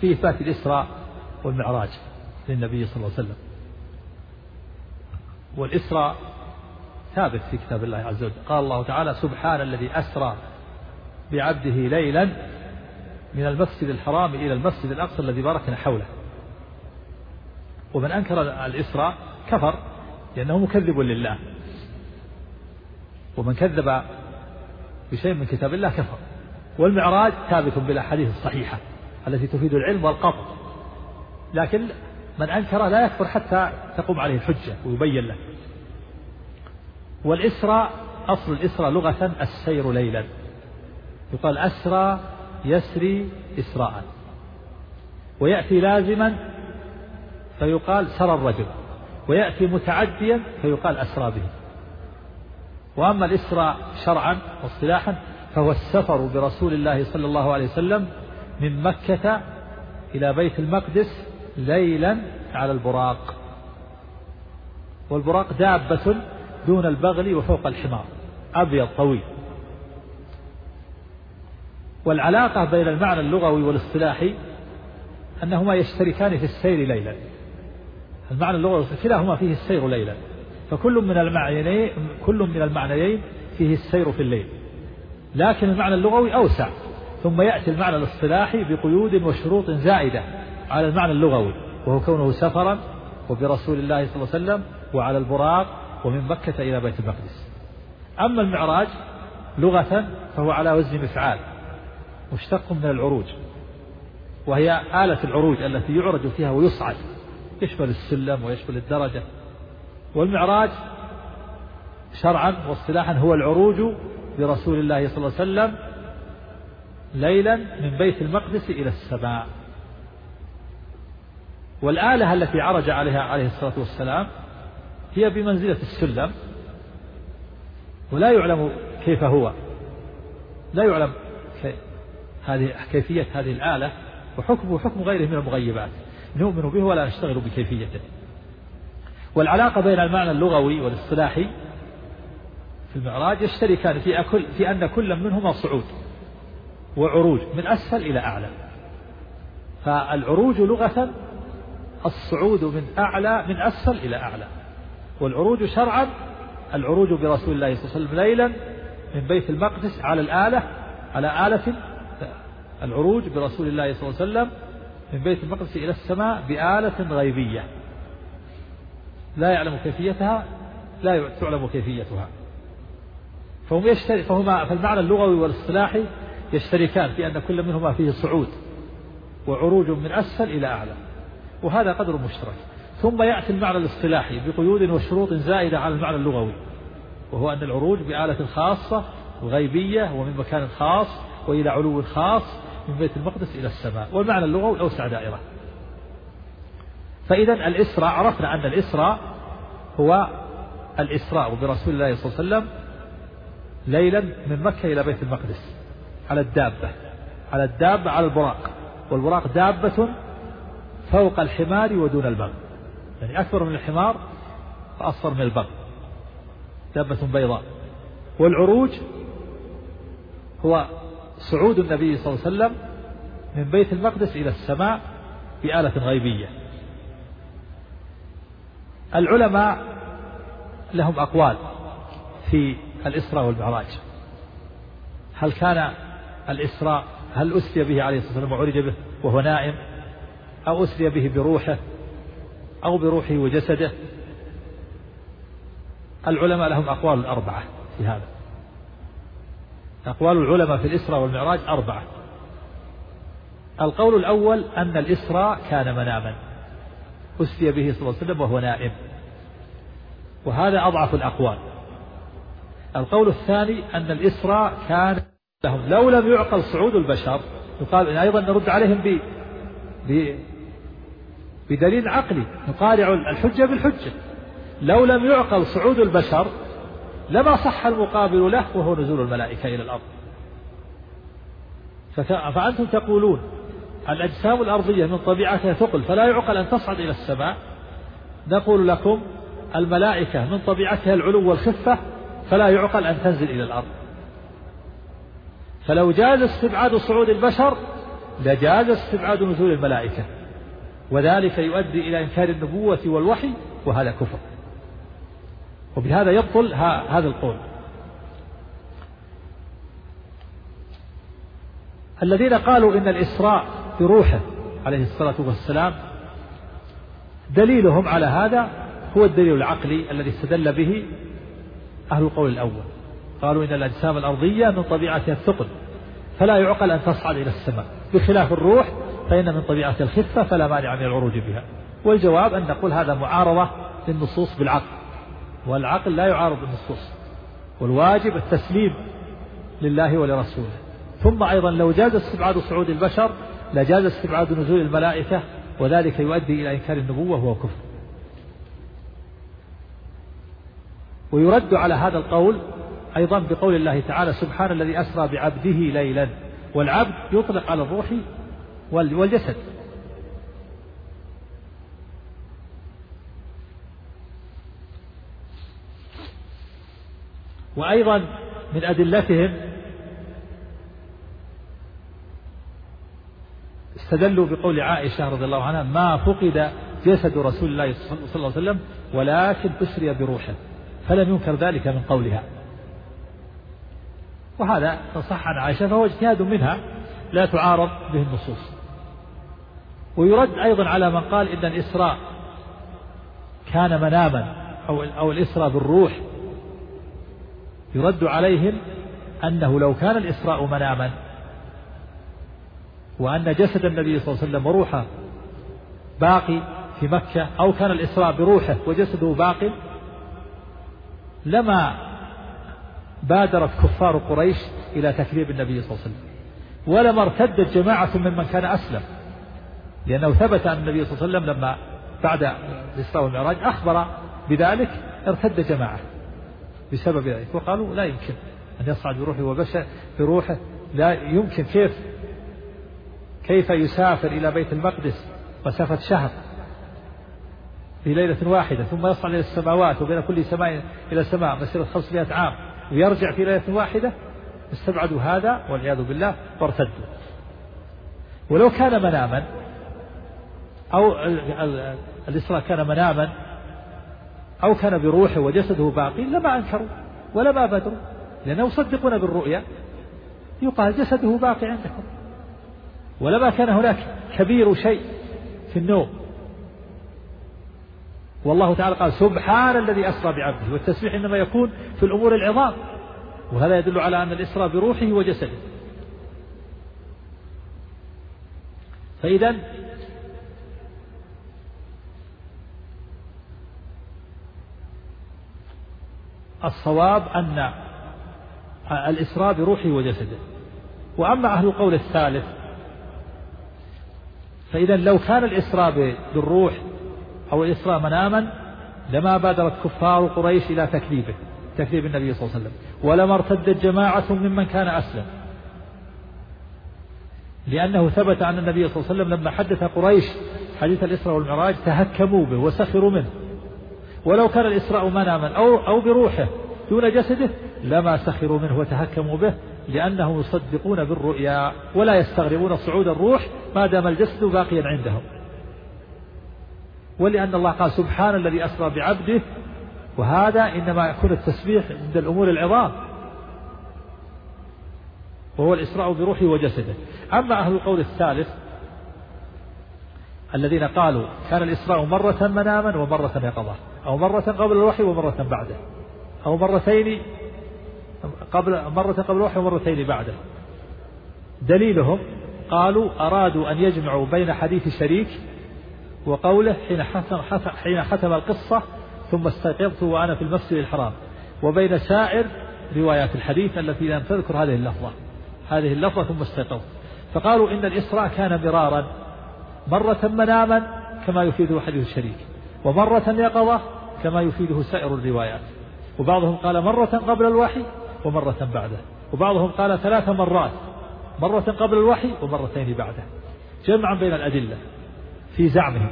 في إثبات الإسراء والمعراج للنبي صلى الله عليه وسلم. والإسراء ثابت في كتاب الله عز وجل. قال الله تعالى سبحان الذي أسرى بعبده ليلا من المسجد الحرام إلى المسجد الأقصى الذي باركنا حوله. ومن أنكر الإسراء كفر لأنه مكذب لله. ومن كذب بشيء من كتاب الله كفر. والمعراج ثابت بالأحاديث الصحيحة التي تفيد العلم والقطع لكن من أنكر لا يكفر حتى تقوم عليه الحجة ويبين له. والإسراء أصل الإسراء لغة السير ليلا. يقال أسرى يسري إسراء. ويأتي لازما فيقال سرى الرجل ويأتي متعديا فيقال أسرى به. وأما الإسراء شرعا واصطلاحا فهو السفر برسول الله صلى الله عليه وسلم من مكة إلى بيت المقدس ليلا على البراق. والبراق دابة دون البغل وفوق الحمار أبيض طويل. والعلاقة بين المعنى اللغوي والاصطلاحي أنهما يشتركان في السير ليلا. المعنى اللغوي كلاهما فيه السير ليلا. فكل من المعنيين كل من المعنيين فيه السير في الليل. لكن المعنى اللغوي أوسع. ثم يأتي المعنى الاصطلاحي بقيود وشروط زائدة على المعنى اللغوي وهو كونه سفرا وبرسول الله صلى الله عليه وسلم وعلى البراق ومن مكة إلى بيت المقدس. أما المعراج لغة فهو على وزن مفعال مشتق من العروج وهي آلة العروج التي يعرج فيها ويصعد. يشمل السلم ويشمل الدرجة. والمعراج شرعا واصطلاحا هو العروج برسول الله صلى الله عليه وسلم ليلا من بيت المقدس إلى السماء. والآلة التي عرج عليها عليه الصلاة والسلام هي بمنزلة السلم ولا يعلم كيف هو. لا يعلم هذه كيفية هذه الآلة وحكمه حكم غيره من المغيبات. نؤمن به ولا نشتغل بكيفيته. والعلاقة بين المعنى اللغوي والاصطلاحي في المعراج يشتركان في أكل في أن كل منهما صعود وعروج من أسفل إلى أعلى. فالعروج لغة الصعود من أعلى من أسفل إلى أعلى. والعروج شرعا العروج برسول الله صلى الله عليه وسلم ليلا من بيت المقدس على الآلة على آلة العروج برسول الله صلى الله عليه وسلم من بيت المقدس إلى السماء بآلة غيبية. لا يعلم كيفيتها لا تعلم كيفيتها. فهم يشتري فهما فالمعنى اللغوي والاصطلاحي يشتركان في أن كل منهما فيه صعود وعروج من أسفل إلى أعلى وهذا قدر مشترك. ثم يأتي المعنى الاصطلاحي بقيود وشروط زائدة على المعنى اللغوي وهو أن العروج بآلة خاصة غيبية ومن مكان خاص وإلى علو خاص من بيت المقدس إلى السماء والمعنى اللغوي أوسع دائرة. فإذا الإسراء عرفنا أن الإسراء هو الإسراء برسول الله صلى الله عليه وسلم ليلا من مكة إلى بيت المقدس على الدابة على الدابة على البراق والبراق دابة فوق الحمار ودون البغل يعني أكبر من الحمار وأصغر من البغل دابة بيضاء. والعروج هو صعود النبي صلى الله عليه وسلم من بيت المقدس إلى السماء بآلة غيبية. العلماء لهم أقوال في الإسراء والمعراج. هل كان الإسراء هل أسري به عليه الصلاة والسلام وعرج به وهو نائم أو أسري به بروحه أو بروحه وجسده؟ العلماء لهم أقوال أربعة في هذا. أقوال العلماء في الإسراء والمعراج أربعة. القول الأول أن الإسراء كان مناما. أسري به صلى الله عليه وسلم وهو نائم. وهذا أضعف الأقوال. القول الثاني أن الإسراء كان لهم. لو لم يعقل صعود البشر يقال أيضا نرد عليهم ب بدليل عقلي. نقارع الحجة بالحجة. لو لم يعقل صعود البشر لما صح المقابل له وهو نزول الملائكة إلى الأرض. فأنتم تقولون الأجسام الأرضية من طبيعتها ثقل فلا يعقل أن تصعد إلى السماء. نقول لكم الملائكة من طبيعتها العلو والخفة فلا يعقل أن تنزل إلى الأرض. فلو جاز استبعاد صعود البشر لجاز استبعاد نزول الملائكة. وذلك يؤدي إلى إنكار النبوة والوحي وهذا كفر. وبهذا يبطل هذا القول. الذين قالوا إن الإسراء بروحه عليه الصلاة والسلام دليلهم على هذا هو الدليل العقلي الذي استدل به أهل القول الأول. قالوا إن الأجسام الأرضية من طبيعتها الثقل فلا يعقل أن تصعد إلى السماء. بخلاف الروح فإن من طبيعة الخفة فلا مانع من العروج بها. والجواب أن نقول هذا معارضة للنصوص بالعقل. والعقل لا يعارض النصوص. والواجب التسليم لله ولرسوله. ثم أيضا لو جاز استبعاد صعود البشر لجاز استبعاد نزول الملائكة وذلك يؤدي إلى إنكار النبوة وهو كفر. ويرد على هذا القول أيضا بقول الله تعالى سبحان الذي أسرى بعبده ليلا. والعبد يطلق على الروح والجسد. وأيضا من أدلتهم استدلوا بقول عائشة رضي الله عنها ما فقد جسد رسول الله صلى الله عليه وسلم ولكن أسري بروحه فلم ينكر ذلك من قولها. وهذا صح عن عائشة فهو اجتهاد منها لا تعارض به النصوص. ويرد أيضا على من قال إن الإسراء كان مناما أو أو الإسراء بالروح يرد عليهم أنه لو كان الإسراء مناما وأن جسد النبي صلى الله عليه وسلم وروحه باقي في مكة أو كان الإسراء بروحه وجسده باقي لما بادرت كفار قريش إلى تكذيب النبي صلى الله عليه وسلم ولما ارتدت جماعة ممن كان أسلم لأنه ثبت أن النبي صلى الله عليه وسلم لما بعد الإسراء والمعراج أخبر بذلك ارتد جماعة. بسبب ذلك. وقالوا لا يمكن أن يصعد بروحه وبشر بروحه. لا يمكن. كيف؟ كيف يسافر إلى بيت المقدس مسافة شهر في ليلة واحدة ثم يصعد إلى السماوات وبين كل سماء إلى سماء مسيرة 500 عام ويرجع في ليلة واحدة؟ استبعدوا هذا والعياذ بالله وارتدوا. ولو كان مناما أو الإسراء كان مناما أو كان بروحه وجسده باقي لما أنكروا ولما بدروا لأنه يصدقون بالرؤيا. يقال جسده باقي عندكم. ولما كان هناك كبير شيء في النوم. والله تعالى قال سبحان الذي أسرى بعبده والتسبيح إنما يكون في الأمور العظام. وهذا يدل على أن الإسراء بروحه وجسده. فإذا الصواب أن الإسراء بروحه وجسده. وأما أهل القول الثالث فإذا لو كان الإسراء بالروح أو الإسراء مناما لما بادرت كفار قريش إلى تكذيبه تكذيب النبي صلى الله عليه وسلم. ولما ارتدت جماعة ممن كان أسلم. لأنه ثبت أن النبي صلى الله عليه وسلم لما حدث قريش حديث الإسراء والمعراج تهكموا به وسخروا منه. ولو كان الإسراء مناما أو أو بروحه دون جسده لما سخروا منه وتهكموا به لأنهم يصدقون بالرؤيا ولا يستغربون صعود الروح ما دام الجسد باقيا عندهم. ولأن الله قال سبحان الذي أسرى بعبده وهذا إنما يكون التسبيح عند الأمور العظام. وهو الإسراء بروحه وجسده. أما أهل القول الثالث الذين قالوا كان الإسراء مرة مناما ومرة يقظة. أو مرة قبل الوحي ومرة بعده. أو مرتين قبل مرة قبل الوحي ومرتين بعده. دليلهم قالوا أرادوا أن يجمعوا بين حديث شريك وقوله حين ختم, حين ختم القصة ثم استيقظت وأنا في المسجد الحرام. وبين سائر روايات الحديث التي لم تذكر هذه اللفظة. هذه اللفظة ثم استيقظت. فقالوا إن الإسراء كان مرارا مرة مناما كما يفيده حديث الشريك. ومرة يقظة كما يفيده سائر الروايات. وبعضهم قال مرة قبل الوحي ومرة بعده. وبعضهم قال ثلاث مرات مرة قبل الوحي ومرتين بعده. جمعا بين الأدلة في زعمهم.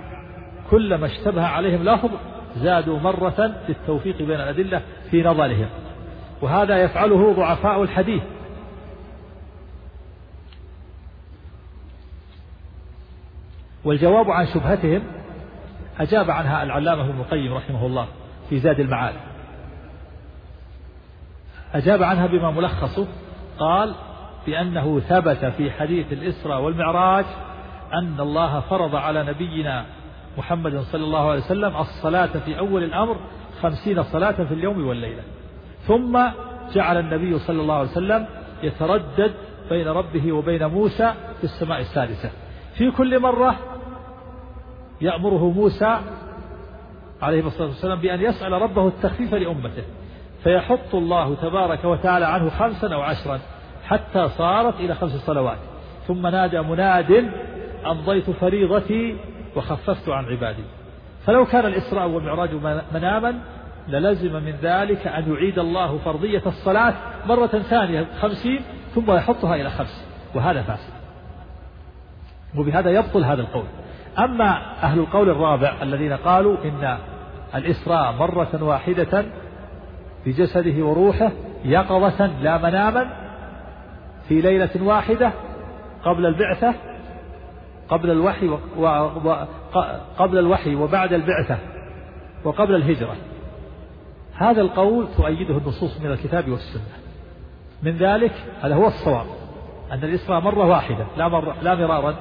كلما اشتبه عليهم لفظ زادوا مرة للتوفيق بين الأدلة في نظرهم. وهذا يفعله ضعفاء الحديث. والجواب عن شبهتهم أجاب عنها العلامة ابن القيم رحمه الله في زاد المعاد. أجاب عنها بما ملخصه قال بأنه ثبت في حديث الإسراء والمعراج أن الله فرض على نبينا محمد صلى الله عليه وسلم الصلاة في أول الأمر خمسين صلاة في اليوم والليلة. ثم جعل النبي صلى الله عليه وسلم يتردد بين ربه وبين موسى في السماء السادسة. في كل مرة يأمره موسى عليه الصلاة والسلام بأن يسأل ربه التخفيف لأمته. فيحط الله تبارك وتعالى عنه خمسا أو عشرا حتى صارت إلى خمس صلوات. ثم نادى مناد أمضيت فريضتي وخففت عن عبادي. فلو كان الإسراء والمعراج مناما للزم من ذلك أن يعيد الله فرضية الصلاة مرة ثانية خمسين ثم يحطها إلى خمس. وهذا فاسد. وبهذا يبطل هذا القول. أما أهل القول الرابع الذين قالوا إن الإسراء مرة واحدة بجسده وروحه يقظة لا مناما في ليلة واحدة قبل البعثة قبل الوحي و... و... قبل الوحي وبعد البعثة وقبل الهجرة. هذا القول تؤيده النصوص من الكتاب والسنة. من ذلك هذا هو الصواب أن الإسراء مرة واحدة لا, مرة لا مرارا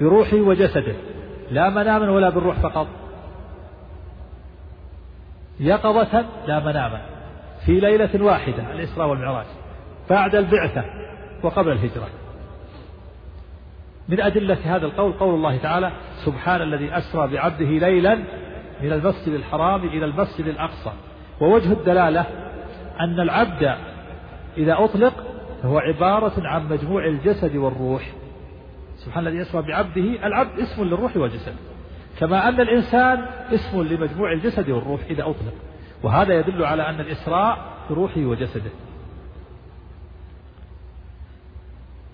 بروحه وجسده. لا مناما ولا بالروح فقط. يقظة لا مناما في ليلة واحدة الإسراء والمعراج بعد البعثة وقبل الهجرة. من أدلة هذا القول قول الله تعالى سبحان الذي أسرى بعبده ليلا من المسجد الحرام إلى المسجد الأقصى. ووجه الدلالة أن العبد إذا أطلق فهو عبارة عن مجموع الجسد والروح. سبحان الذي أسرى بعبده العبد اسم للروح والجسد. كما أن الإنسان اسم لمجموع الجسد والروح إذا أطلق. وهذا يدل على أن الإسراء بروحه وجسده.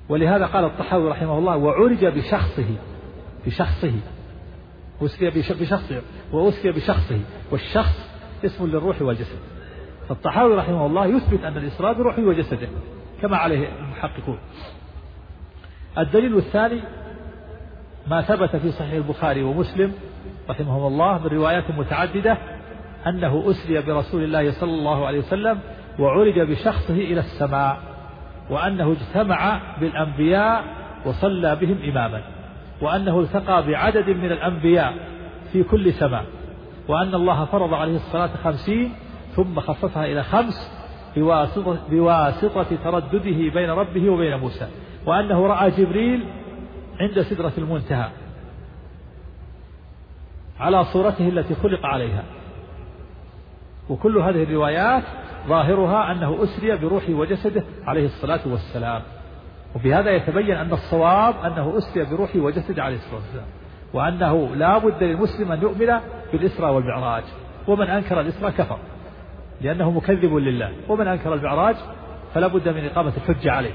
ولهذا قال الطحاوي رحمه الله وعرج بشخصه بشخصه. أسري بشخصه. وأسري بشخصه. والشخص اسم للروح والجسد. فالطحاوي رحمه الله يثبت أن الإسراء بروحه وجسده كما عليه المحققون. الدليل الثاني ما ثبت في صحيح البخاري ومسلم رحمهم الله من روايات متعددة أنه أسري برسول الله صلى الله عليه وسلم وعرج بشخصه إلى السماء وأنه اجتمع بالأنبياء وصلى بهم إماما وأنه التقى بعدد من الأنبياء في كل سماء وأن الله فرض عليه الصلاة خمسين ثم خصصها إلى خمس بواسطة, بواسطة تردده بين ربه وبين موسى وأنه رأى جبريل عند سدرة المنتهى على صورته التي خلق عليها. وكل هذه الروايات ظاهرها أنه أسري بروحه وجسده عليه الصلاة والسلام. وبهذا يتبين أن الصواب أنه أسري بروحه وجسده عليه الصلاة والسلام. وأنه لا بد للمسلم أن يؤمن بالإسراء والمعراج. ومن أنكر الإسراء كفر لأنه مكذب لله. ومن أنكر المعراج فلا بد من إقامة الحجة عليه.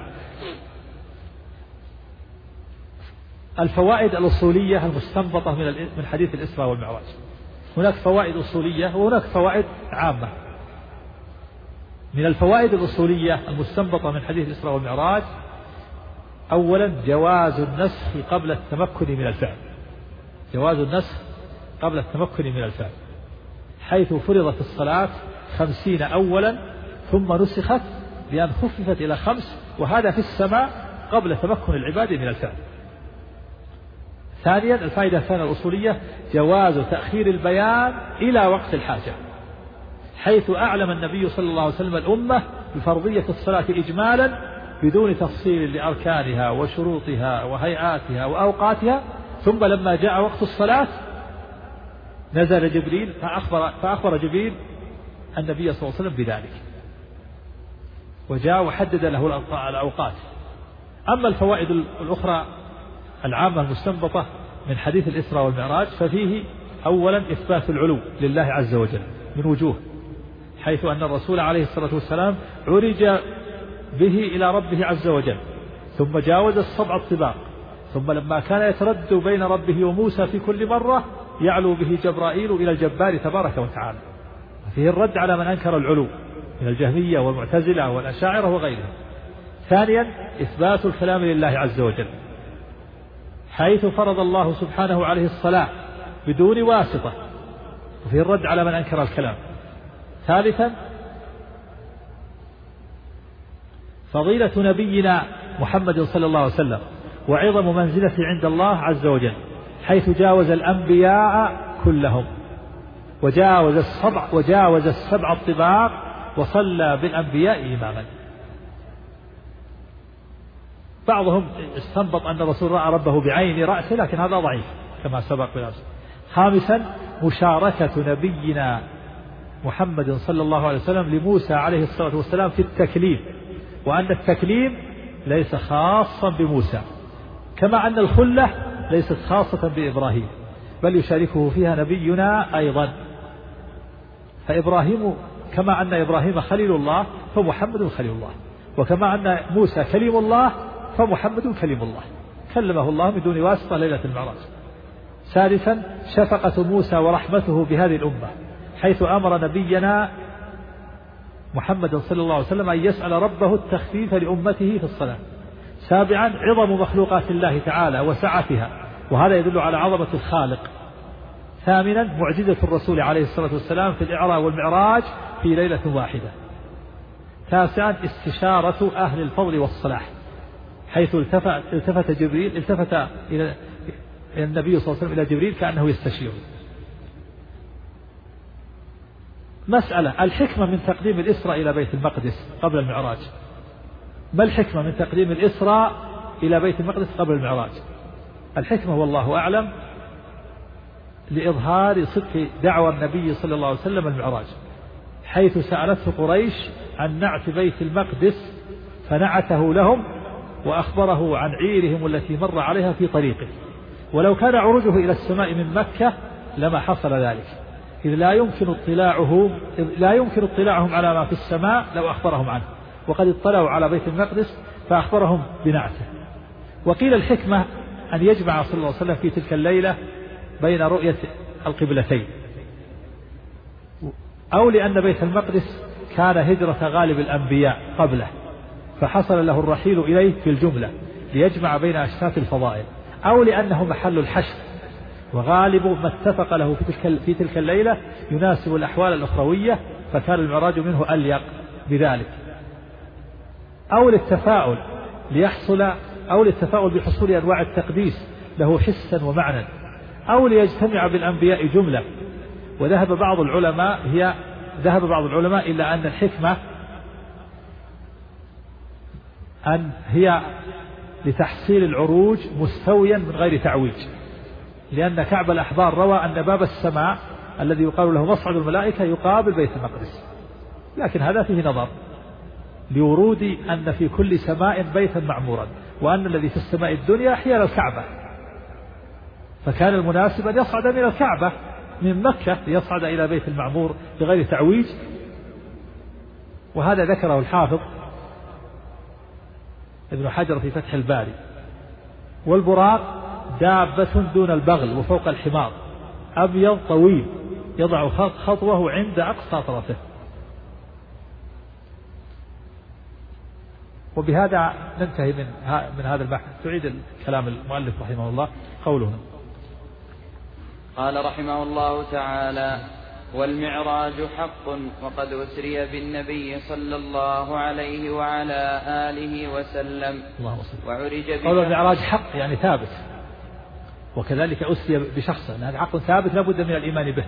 الفوائد الأصولية المستنبطة من من حديث الإسراء والمعراج. هناك فوائد أصولية وهناك فوائد عامة. من الفوائد الأصولية المستنبطة من حديث الإسراء والمعراج أولا جواز النسخ قبل التمكن من الفعل. جواز النسخ قبل التمكن من الفعل. حيث فرضت الصلاة خمسين أولا ثم نسخت بأن خففت إلى خمس وهذا في السماء قبل تمكن العباد من الفعل. ثانيا الفائدة الثانية الأصولية جواز تأخير البيان إلى وقت الحاجة حيث أعلم النبي صلى الله عليه وسلم الأمة بفرضية الصلاة إجمالا بدون تفصيل لأركانها وشروطها وهيئاتها وأوقاتها. ثم لما جاء وقت الصلاة نزل جبريل فأخبر, فأخبر جبريل النبي صلى الله عليه وسلم بذلك. وجاء وحدد له الأوقات. أما الفوائد الأخرى العامة المستنبطة من حديث الإسراء والمعراج ففيه أولا إثبات العلو لله عز وجل من وجوه حيث أن الرسول عليه الصلاة والسلام عرج به إلى ربه عز وجل ثم جاوز السبع الطباق ثم لما كان يتردد بين ربه وموسى في كل مرة يعلو به جبرائيل إلى الجبار تبارك وتعالى. فيه الرد على من أنكر العلو من الجهمية والمعتزلة والأشاعرة وغيرهم. ثانيا إثبات الكلام لله عز وجل. حيث فرض الله سبحانه عليه الصلاة بدون واسطة وفي الرد على من أنكر الكلام. ثالثا فضيلة نبينا محمد صلى الله عليه وسلم وعظم منزلته عند الله عز وجل حيث جاوز الأنبياء كلهم وجاوز السبع وجاوز السبع الطباق وصلى بالأنبياء إماما. بعضهم استنبط أن الرسول رأى ربه بعين رأسه لكن هذا ضعيف كما سبق بالأمس خامسا مشاركة نبينا محمد صلى الله عليه وسلم لموسى عليه الصلاة والسلام في التكليم وأن التكليم ليس خاصا بموسى كما أن الخلة ليست خاصة بإبراهيم بل يشاركه فيها نبينا أيضا. فإبراهيم كما أن إبراهيم خليل الله فمحمد خليل الله وكما أن موسى كليم الله فمحمد كليم الله. كلمه الله من دون واسطة ليلة المعراج. سادسا شفقة موسى ورحمته بهذه الأمة حيث أمر نبينا محمد صلى الله عليه وسلم أن يسأل ربه التخفيف لأمته في الصلاة. سابعا عظم مخلوقات الله تعالى وسعتها وهذا يدل على عظمة الخالق. ثامنا معجزة الرسول عليه الصلاة والسلام في الإعراء والمعراج في ليلة واحدة. تاسعا استشارة أهل الفضل والصلاح. حيث التفت, التفت جبريل التفت إلى النبي صلى الله عليه وسلم إلى جبريل كأنه يستشيره. مسألة الحكمة من تقديم الإسراء إلى بيت المقدس قبل المعراج. ما الحكمة من تقديم الإسراء إلى بيت المقدس قبل المعراج؟ الحكمة والله أعلم لإظهار صدق دعوى النبي صلى الله عليه وسلم المعراج. حيث سألته قريش عن نعت بيت المقدس فنعته لهم وأخبره عن عيرهم التي مر عليها في طريقه. ولو كان عروجه إلى السماء من مكة لما حصل ذلك. إذ لا يمكن اطلاعه لا يمكن اطلاعهم على ما في السماء لو أخبرهم عنه. وقد اطلعوا على بيت المقدس فأخبرهم بنعته. وقيل الحكمة أن يجمع صلى الله عليه وسلم في تلك الليلة بين رؤية القبلتين. أو لأن بيت المقدس كان هجرة غالب الأنبياء قبله. فحصل له الرحيل إليه في الجملة ليجمع بين أشتات الفضائل أو لأنه محل الحشر وغالب ما اتفق له في تلك, في تلك الليلة يناسب الأحوال الأخروية فكان المعراج منه أليق بذلك. أو للتفاؤل ليحصل أو للتفاؤل بحصول أنواع التقديس له حسا ومعنى. أو ليجتمع بالأنبياء جملة. وذهب بعض العلماء هي ذهب بعض العلماء إلى أن الحكمة أن هي لتحصيل العروج مستويا من غير تعويج. لأن كعب الأحبار روى أن باب السماء الذي يقال له مصعد الملائكة يقابل بيت المقدس. لكن هذا فيه نظر لورود أن في كل سماء بيتا معمورا وأن الذي في السماء الدنيا حيال الكعبة. فكان المناسب أن يصعد من الكعبة من مكة ليصعد إلى بيت المعمور بغير تعويج. وهذا ذكره الحافظ ابن حجر في فتح الباري. والبراق دابة دون البغل وفوق الحمار. أبيض طويل يضع خطوه عند أقصى طرفه. وبهذا ننتهي من من هذا البحث. تعيد كلام المؤلف رحمه الله. قوله. قال رحمه الله تعالى والمعراج حق وقد أسري بالنبي صلى الله عليه وعلى آله وسلم. الله وعرج قول المعراج حق يعني ثابت. وكذلك أسري بشخص. هذا حق ثابت لابد من الإيمان به.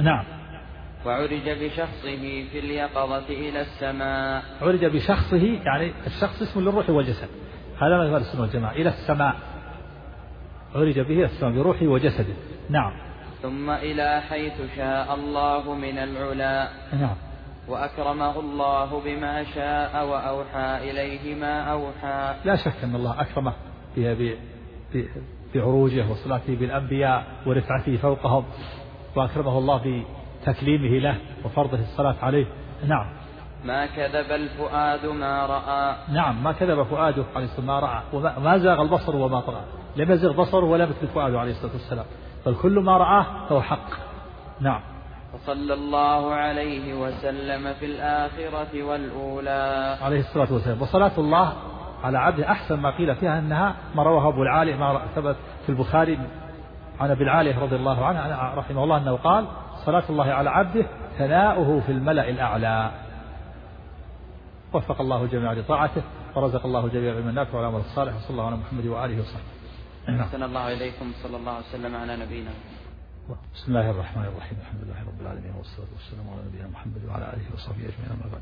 نعم. وعرج بشخصه في اليقظة إلى السماء. عرج بشخصه يعني الشخص اسم للروح والجسد. هذا ما يقال السنة والجماعة إلى السماء. عرج به السماء بروحه وجسده. نعم. ثم إلى حيث شاء الله من العلا. نعم. وأكرمه الله بما شاء وأوحى إليه ما أوحى. لا شك أن الله أكرمه بعروجه وصلاته بالأنبياء ورفعته فوقهم وأكرمه الله بتكليمه له وفرضه الصلاة عليه. نعم. ما كذب الفؤاد ما رأى. نعم ما كذب فؤاده عليه الصلاة ما رأى. وما زاغ البصر وما طغى. لم يزغ بصره ولم يكذب فؤاده عليه الصلاة والسلام. بل كل ما رآه فهو حق. نعم. وصلى الله عليه وسلم في الآخرة والأولى. عليه الصلاة والسلام. وصلاة الله على عبده أحسن ما قيل فيها أنها ما رواه أبو العالي ما ثبت في البخاري عن أبي العالي رضي الله عنه رحمه الله أنه قال صلاة الله على عبده ثناؤه في الملأ الأعلى. وفق الله جميعا لطاعته ورزق الله جميعا من النافع والعمل الصالح وصلى الله على محمد وآله وصحبه. أحسن الله إليكم صلى الله عليه وسلم على نبينا. بسم الله الرحمن الرحيم. الحمد لله رب العالمين والصلاة والسلام على نبينا محمد وعلى آله وصحبه أجمعين أما بعد.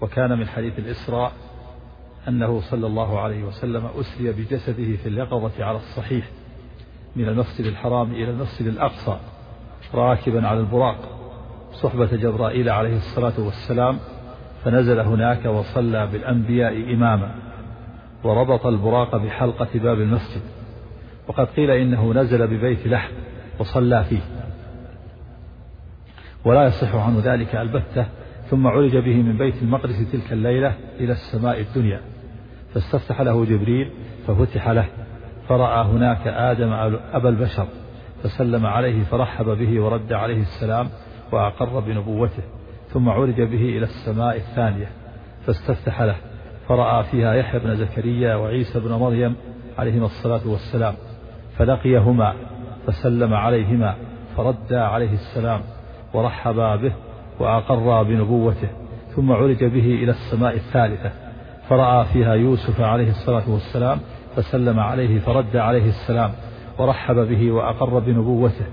وكان من حديث الإسراء أنه صلى الله عليه وسلم أسري بجسده في اليقظة على الصحيح من المسجد الحرام إلى المسجد الأقصى راكبا على البراق. صحبة جبرائيل عليه الصلاة والسلام فنزل هناك وصلى بالأنبياء إماما. وربط البراق بحلقة باب المسجد. وقد قيل إنه نزل ببيت لحم وصلى فيه. ولا يصح عنه ذلك البتة ثم عرج به من بيت المقدس تلك الليلة إلى السماء الدنيا. فاستفتح له جبريل ففتح له. فرأى هناك آدم أبا البشر فسلم عليه فرحب به ورد عليه السلام وأقر بنبوته ثم عرج به إلى السماء الثانية فاستفتح له. فرأى فيها يحيى بن زكريا وعيسى بن مريم عليهما الصلاة والسلام فلقيهما فسلم عليهما فردا عليه السلام ورحبا به وأقرا بنبوته ثم عرج به إلى السماء الثالثة فرأى فيها يوسف عليه الصلاة والسلام فسلم عليه فرد عليه السلام ورحب به وأقر بنبوته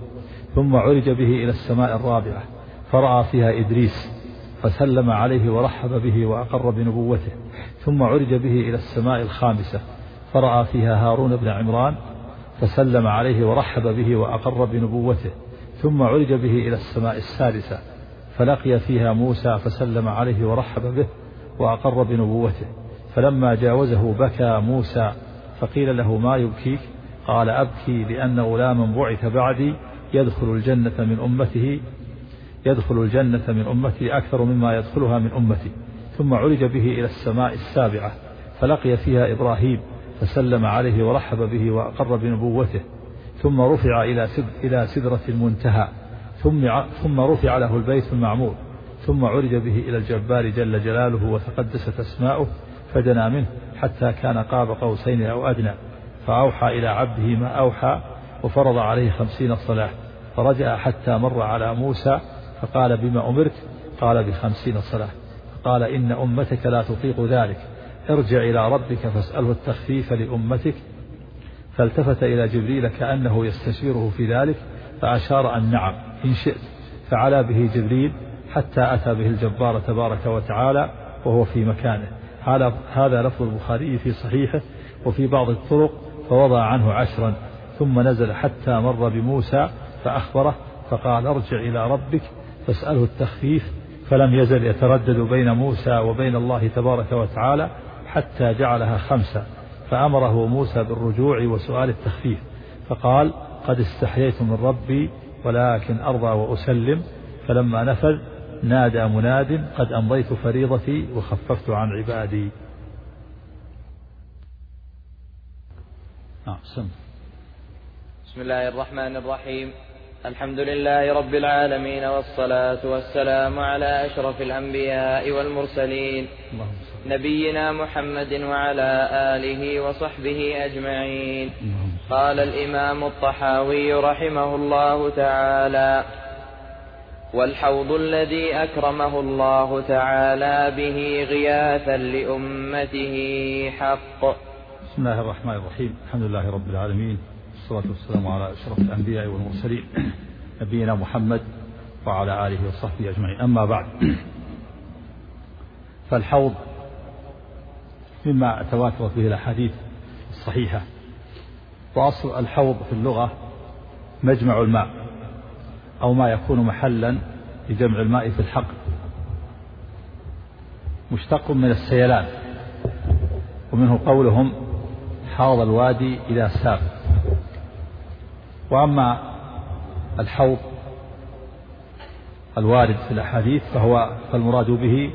ثم عرج به إلى السماء الرابعة فرأى فيها إدريس فسلم عليه ورحب به وأقر بنبوته ثم عرج به إلى السماء الخامسة فرأى فيها هارون بن عمران فسلم عليه ورحب به وأقر بنبوته ثم عرج به إلى السماء السادسة فلقي فيها موسى فسلم عليه ورحب به وأقر بنبوته فلما جاوزه بكى موسى فقيل له ما يبكيك؟ قال أبكي لأن غلاما بعث بعدي يدخل الجنة من أمته يدخل الجنة من أمتي أكثر مما يدخلها من أمتي ثم عرج به إلى السماء السابعة فلقي فيها إبراهيم فسلم عليه ورحب به وأقر بنبوته ثم رفع إلى إلى سدرة المنتهى ثم ثم رفع له البيت المعمور ثم عرج به إلى الجبار جل جلاله وتقدست أسماؤه فدنا منه حتى كان قاب قوسين أو أدنى فأوحى إلى عبده ما أوحى وفرض عليه خمسين صلاة فرجع حتى مر على موسى فقال بما أمرت؟ قال بخمسين صلاة. قال إن أمتك لا تطيق ذلك. ارجع إلى ربك فاسأله التخفيف لأمتك. فالتفت إلى جبريل كأنه يستشيره في ذلك فأشار أن نعم إن شئت. فعلا به جبريل حتى أتى به الجبار تبارك وتعالى وهو في مكانه. هذا لفظ البخاري في صحيحه وفي بعض الطرق فوضع عنه عشرا ثم نزل حتى مر بموسى فأخبره فقال ارجع إلى ربك فاسأله التخفيف فلم يزل يتردد بين موسى وبين الله تبارك وتعالى حتى جعلها خمسة فأمره موسى بالرجوع وسؤال التخفيف فقال قد استحييت من ربي ولكن أرضى وأسلم فلما نفذ نادى مناد قد أمضيت فريضتي وخففت عن عبادي نعم بسم الله الرحمن الرحيم. الحمد لله رب العالمين والصلاة والسلام على أشرف الأنبياء والمرسلين. نبينا محمد وعلى آله وصحبه أجمعين. قال الإمام الطحاوي رحمه الله تعالى والحوض الذي أكرمه الله تعالى به غياثا لأمته حق. بسم الله الرحمن الرحيم. الحمد لله رب العالمين. والصلاة والسلام على أشرف الأنبياء والمرسلين نبينا محمد وعلى آله وصحبه أجمعين. أما بعد فالحوض مما تواترت به الأحاديث الصحيحة وأصل الحوض في اللغة مجمع الماء أو ما يكون محلا لجمع الماء في الحقل مشتق من السيلان ومنه قولهم حاض الوادي إذا ساب وأما الحوض الوارد في الأحاديث فهو فالمراد به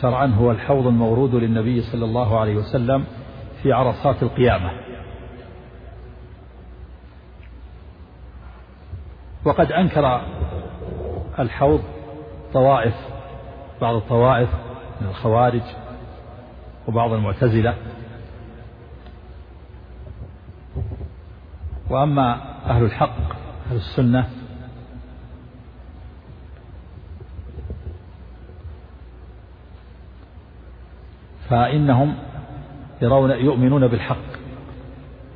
شرعا هو الحوض المورود للنبي صلى الله عليه وسلم في عرصات القيامة. وقد أنكر الحوض طوائف بعض الطوائف من الخوارج وبعض المعتزلة. وأما أهل الحق أهل السنة فإنهم يرون يؤمنون بالحق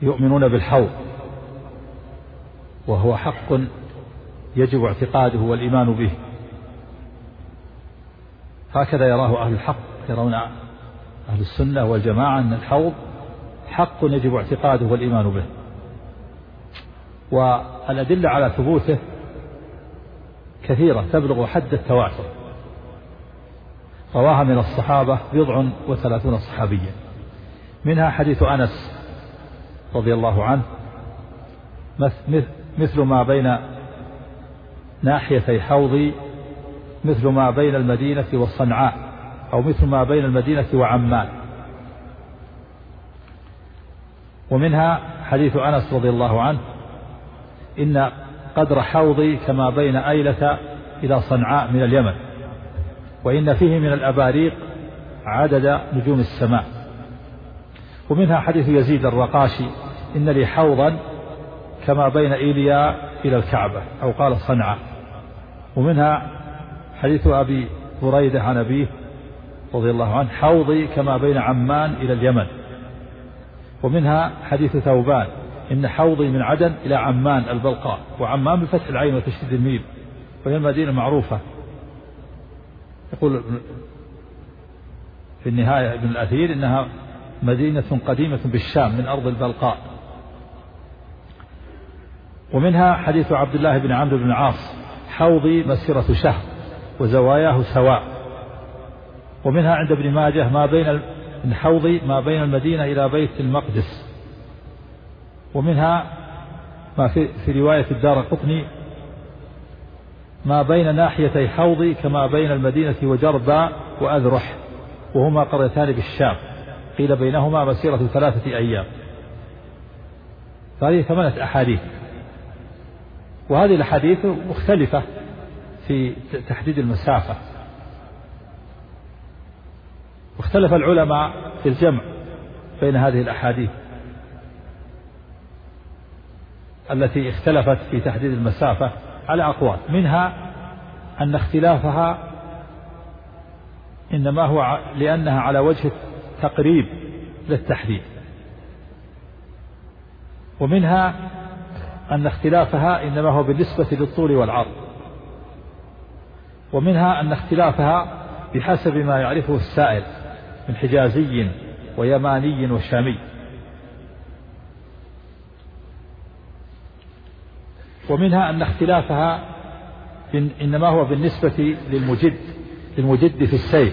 يؤمنون بالحوض وهو حق يجب اعتقاده والإيمان به. هكذا يراه أهل الحق يرون أهل السنة والجماعة أن الحوض حق يجب اعتقاده والإيمان به. والأدلة على ثبوته كثيرة تبلغ حد التواتر. رواها من الصحابة بضع وثلاثون صحابيا. منها حديث أنس رضي الله عنه مثل ما بين ناحيتي حوضي مثل ما بين المدينة وصنعاء أو مثل ما بين المدينة وعمان. ومنها حديث أنس رضي الله عنه إن قدر حوضي كما بين أيلة إلى صنعاء من اليمن وإن فيه من الأباريق عدد نجوم السماء. ومنها حديث يزيد الرقاشي إن لي حوضا كما بين إيليا إلى الكعبة أو قال صنعاء. ومنها حديث أبي بريدة عن أبيه رضي الله عنه حوضي كما بين عمان إلى اليمن. ومنها حديث ثوبان إن حوضي من عدن إلى عمان البلقاء وعمان بفتح العين وتشديد الميم وهي المدينة معروفة. يقول في النهاية ابن الأثير إنها مدينة قديمة بالشام من أرض البلقاء. ومنها حديث عبد الله بن عمرو بن العاص حوضي مسيرة شهر وزواياه سواء. ومنها عند ابن ماجه ما بين من حوضي ما بين المدينة إلى بيت المقدس. ومنها ما في, في رواية الدار القطني ما بين ناحيتي حوضي كما بين المدينة وجربا وأذرح وهما قريتان بالشام قيل بينهما مسيرة ثلاثة أيام. فهذه ثمانية أحاديث. وهذه الأحاديث مختلفة في تحديد المسافة. واختلف العلماء في الجمع بين هذه الأحاديث. التي اختلفت في تحديد المسافة على أقوال. منها أن اختلافها إنما هو لأنها على وجه التقريب للتحديد. ومنها أن اختلافها إنما هو بالنسبة للطول والعرض. ومنها أن اختلافها بحسب ما يعرفه السائل من حجازي ويماني وشامي. ومنها أن اختلافها إنما هو بالنسبة للمجد للمجد في السير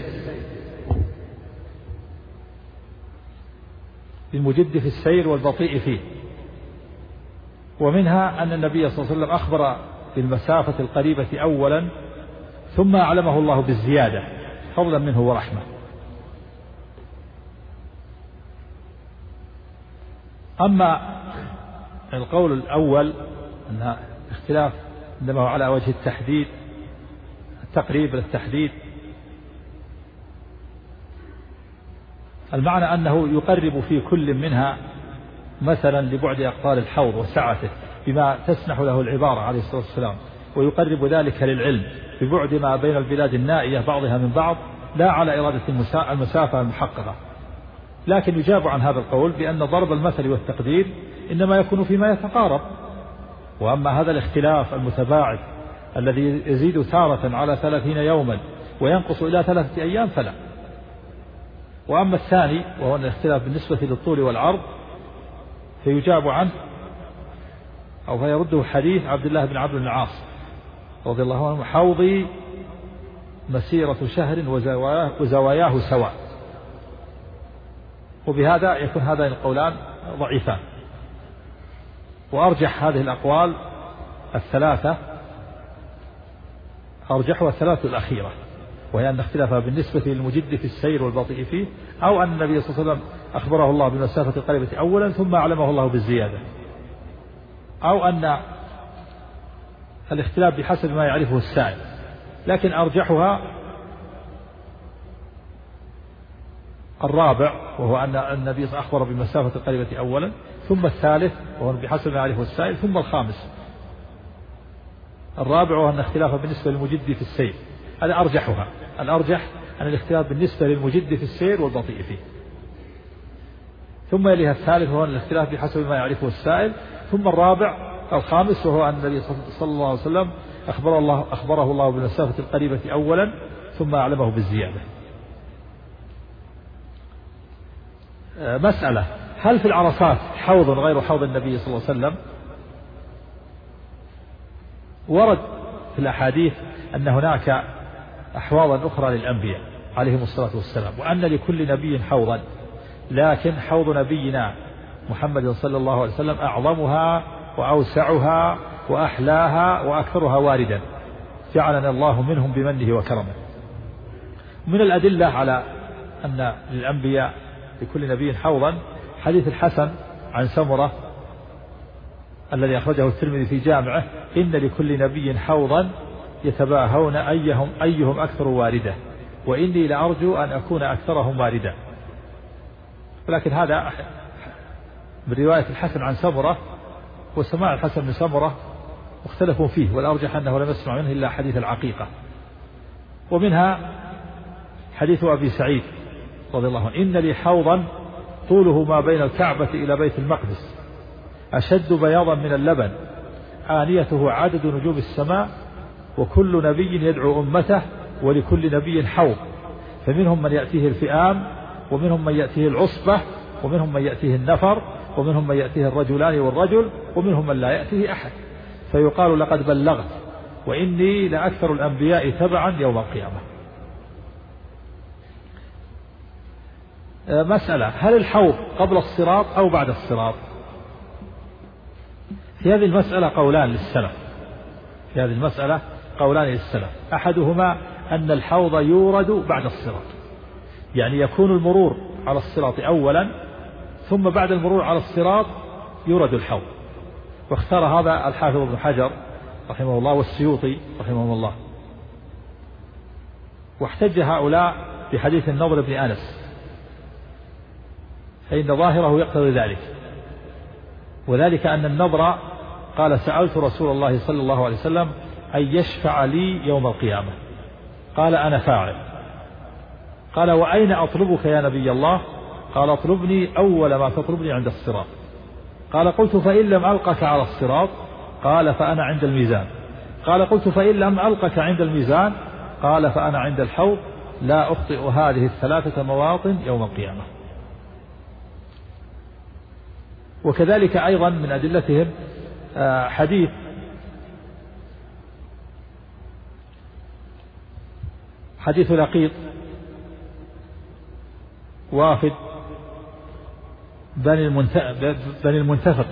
للمجد في السير والبطيء فيه. ومنها أن النبي صلى الله عليه وسلم أخبر بالمسافة القريبة أولا ثم أعلمه الله بالزيادة فضلا منه ورحمة. أما القول الأول أن اختلاف عندما هو على وجه التحديد التقريب للتحديد المعنى أنه يقرب في كل منها مثلا لبعد أقطار الحوض وسعته بما تسمح له العبارة عليه الصلاة والسلام ويقرب ذلك للعلم ببعد ما بين البلاد النائية بعضها من بعض لا على إرادة المسافة المحققة. لكن يجاب عن هذا القول بأن ضرب المثل والتقدير إنما يكون فيما يتقارب. وأما هذا الاختلاف المتباعد الذي يزيد تارة على ثلاثين يوما وينقص إلى ثلاثة أيام فلا. وأما الثاني وهو الاختلاف بالنسبة للطول والعرض فيجاب عنه أو فيرده حديث عبد الله بن عبد العاص رضي الله عنه حوضي مسيرة شهر وزواياه سواء. وبهذا يكون هذان القولان ضعيفان. وأرجح هذه الأقوال الثلاثة. أرجحها الثلاثة الأخيرة وهي أن اختلافها بالنسبة للمجد في السير والبطيء فيه أو أن النبي صلى الله عليه وسلم أخبره الله بمسافة القريبة أولا ثم أعلمه الله بالزيادة أو أن الاختلاف بحسب ما يعرفه السائل. لكن أرجحها الرابع وهو أن النبي أخبر بمسافة القريبة أولا ثم الثالث وهو بحسب ما يعرفه السائل ثم الخامس. الرابع أن اختلافه بالنسبة للمجد في السير. هذا أرجحها. الأرجح أن الاختلاف بالنسبة للمجد في السير والبطيء فيه. ثم يليها الثالث وهو الاختلاف بحسب ما يعرفه السائل. ثم الرابع الخامس وهو أن النبي صلى الله عليه وسلم أخبر الله أخبره الله بالمسافة القريبة أولا ثم أعلمه بالزيادة. آه، مسألة. هل في العرصات حوض غير حوض النبي صلى الله عليه وسلم؟ ورد في الأحاديث أن هناك أحواضا أخرى للأنبياء عليهم الصلاة والسلام وأن لكل نبي حوضا لكن حوض نبينا محمد صلى الله عليه وسلم أعظمها وأوسعها وأحلاها وأكثرها واردا. جعلنا الله منهم بمنه وكرمه. من الأدلة على أن للأنبياء لكل نبي حوضا حديث الحسن عن سمرة الذي أخرجه الترمذي في جامعه إن لكل نبي حوضا يتباهون أيهم أيهم أكثر واردة وإني لأرجو أن أكون أكثرهم واردا ولكن هذا من رواية الحسن عن سمرة وسماع الحسن بن سمرة مختلف فيه والأرجح أنه لم يسمع منه إلا حديث العقيقة. ومنها حديث أبي سعيد رضي الله عنه إن لي حوضا طوله ما بين الكعبة إلى بيت المقدس. أشد بياضا من اللبن. آنيته عدد نجوم السماء وكل نبي يدعو أمته ولكل نبي حوض. فمنهم من يأتيه الفئام ومنهم من يأتيه العصبة ومنهم من يأتيه النفر ومنهم من يأتيه الرجلان والرجل ومنهم من لا يأتيه أحد. فيقال لقد بلغت وإني لأكثر الأنبياء تبعا يوم القيامة. مسألة. هل الحوض قبل الصراط أو بعد الصراط؟ في هذه المسألة قولان للسلف. في هذه المسألة قولان للسلف. أحدهما أن الحوض يورد بعد الصراط. يعني يكون المرور على الصراط أولا ثم بعد المرور على الصراط يورد الحوض. واختار هذا الحافظ ابن حجر رحمه الله والسيوطي رحمه الله. واحتج هؤلاء بحديث النضر بن أنس. فإن ظاهره يقتضي ذلك. وذلك أن النضر قال سألت رسول الله صلى الله عليه وسلم أن يشفع لي يوم القيامة. قال أنا فاعل. قال وأين أطلبك يا نبي الله؟ قال اطلبني أول ما تطلبني عند الصراط. قال قلت فإن لم ألقك على الصراط؟ قال فأنا عند الميزان. قال قلت فإن لم ألقك عند الميزان؟ قال فأنا عند الحوض. لا أخطئ هذه الثلاثة مواطن يوم القيامة. وكذلك أيضا من أدلتهم آه، حديث حديث لقيط وافد بني بني المنتفق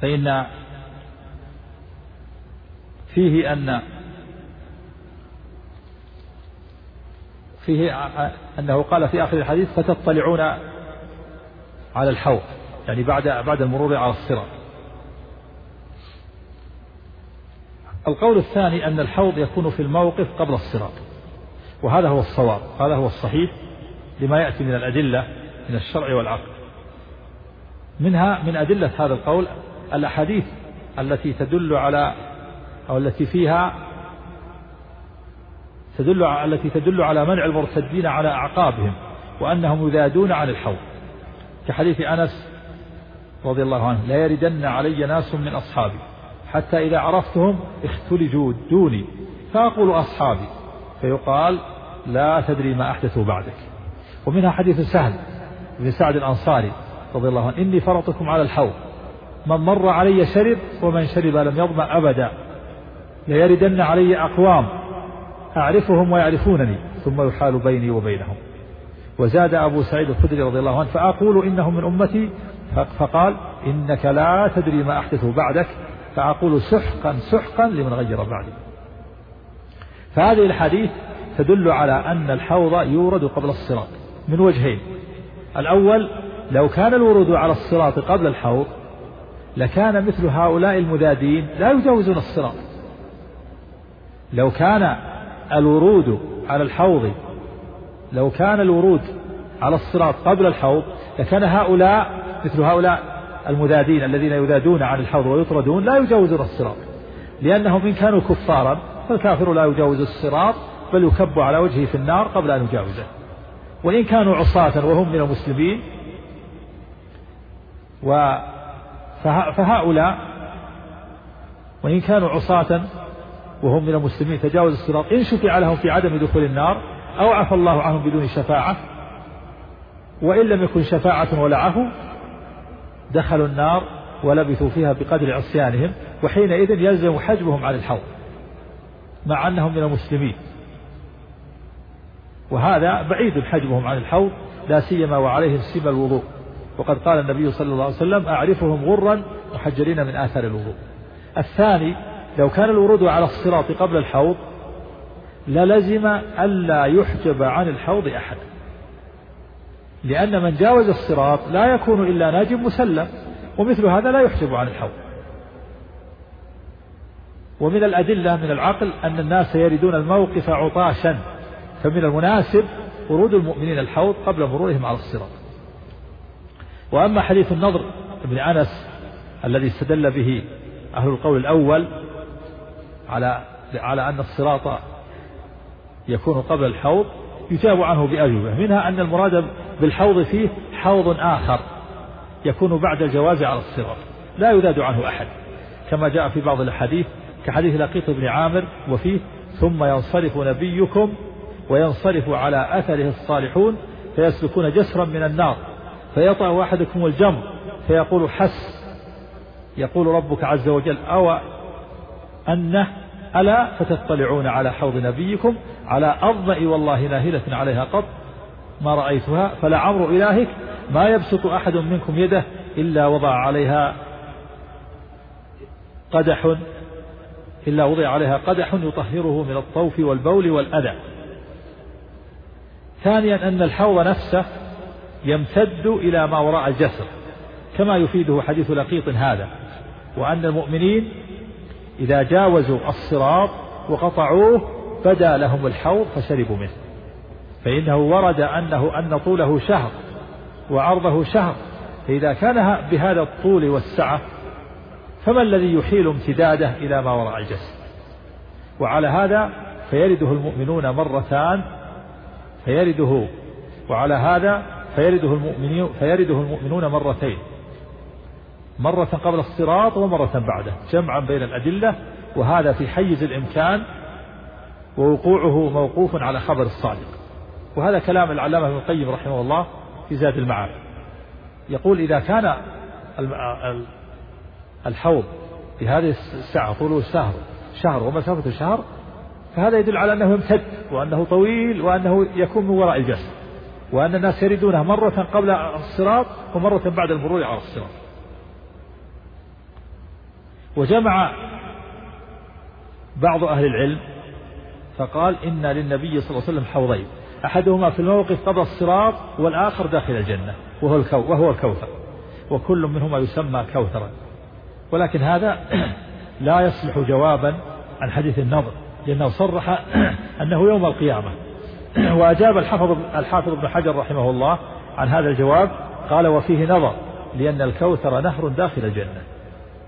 فإن فيه أن فيه أنه قال في آخر الحديث فتطلعون على الحوض يعني بعد بعد المرور على الصراط. القول الثاني أن الحوض يكون في الموقف قبل الصراط وهذا هو الصواب هذا هو الصحيح لما يأتي من الأدلة من الشرع والعقل. منها من أدلة هذا القول الأحاديث التي تدل على أو التي فيها تدل التي تدل على منع المرتدين على أعقابهم وأنهم يذادون عن الحوض. كحديث أنس رضي الله عنه لا يردن علي ناس من أصحابي حتى إذا عرفتهم اختلجوا دوني فأقول أصحابي. فيقال لا تدري ما أحدثوا بعدك. ومنها حديث سهل بن سعد الأنصاري رضي الله عنه إني فرطكم على الحوض من مر علي شرب ومن شرب لم يظمأ أبدا ليردن علي أقوام أعرفهم ويعرفونني ثم يحال بيني وبينهم. وزاد أبو سعيد الخدري رضي الله عنه فأقول إنهم من أمتي فقال إنك لا تدري ما أحدثوا بعدك فأقول سحقا سحقا لمن غير بعدي. فهذه الحديث تدل على أن الحوض يورد قبل الصراط من وجهين. الأول لو كان الورود على الصراط قبل الحوض لكان مثل هؤلاء المذادين لا يجاوزون الصراط. لو كان الورود على الحوض لو كان الورود على الصراط قبل الحوض لكان هؤلاء مثل هؤلاء المذادين الذين يذادون عن الحوض ويطردون لا يجاوزون الصراط. لأنهم إن كانوا كفارا فالكافر لا يجاوز الصراط بل يكب على وجهه في النار قبل أن يجاوزه. وإن كانوا عصاة وهم من المسلمين و فهؤلاء وإن كانوا عصاة وهم من المسلمين تجاوز الصراط. إن شفع لهم في عدم دخول النار أو عفى الله عنهم بدون شفاعة وإن لم يكن شفاعة ولا عفو دخلوا النار ولبثوا فيها بقدر عصيانهم وحينئذ يلزم حجبهم عن الحوض مع أنهم من المسلمين. وهذا بعيد حجبهم عن الحوض لا سيما وعليهم سيما الوضوء. وقد قال النبي صلى الله عليه وسلم أعرفهم غرا محجرين من آثار الوضوء. الثاني لو كان الورود على الصراط قبل الحوض للزم ألا يحجب عن الحوض أحد. لأن من جاوز الصراط لا يكون إلا ناجم مسلم ومثل هذا لا يحجب عن الحوض. ومن الأدلة من العقل أن الناس يردون الموقف عطاشا فمن المناسب ورود المؤمنين الحوض قبل مرورهم على الصراط. وأما حديث النضر بن أنس الذي استدل به أهل القول الأول على على أن الصراط يكون قبل الحوض يجاب عنه بأجوبة. منها أن المراد بالحوض فيه حوض آخر يكون بعد الجواز على الصراط لا يذاد عنه أحد. كما جاء في بعض الأحاديث كحديث لقيط بن عامر وفيه ثم ينصرف نبيكم وينصرف على أثره الصالحون فيسلكون جسرا من النار فيطأ أحدكم الجمر فيقول حس يقول ربك عز وجل أو أنه ألا فتطلعون على حوض نبيكم على أضأ والله ناهلة عليها قط ما رأيتها فلعمر إلهك ما يبسط أحد منكم يده إلا وضع عليها قدح إلا وضع عليها قدح يطهره من الطوف والبول والأذى. ثانيا أن الحوض نفسه يمتد إلى ما وراء الجسر كما يفيده حديث لقيط هذا وأن المؤمنين إذا جاوزوا الصراط وقطعوه بدا لهم الحوض فشربوا منه. فإنه ورد أنه أن طوله شهر وعرضه شهر. فإذا كان بهذا الطول والسعة فما الذي يحيل امتداده إلى ما وراء الجسد؟ وعلى هذا فيرده المؤمنون مرتان فيرده وعلى هذا فيرده المؤمنون فيرده المؤمنون مرتين. مرة قبل الصراط ومرة بعده جمعا بين الأدلة وهذا في حيز الإمكان ووقوعه موقوف على خبر الصادق. وهذا كلام العلامة ابن القيم رحمه الله في زاد المعاد يقول إذا كان الحوض في هذه الساعة طوله شهر شهر ومسافة شهر فهذا يدل على أنه يمتد وأنه طويل وأنه يكون من وراء الجسد وأن الناس يريدونه مرة قبل الصراط ومرة بعد المرور على الصراط. وجمع بعض أهل العلم فقال إن للنبي صلى الله عليه وسلم حوضين. أحدهما في الموقف قبل الصراط والآخر داخل الجنة وهو, الكو وهو الكوثر. وكل منهما يسمى كوثرا. ولكن هذا لا يصلح جوابا عن حديث النظر لأنه صرح أنه يوم القيامة. وأجاب الحافظ الحافظ ابن حجر رحمه الله عن هذا الجواب قال وفيه نظر لأن الكوثر نهر داخل الجنة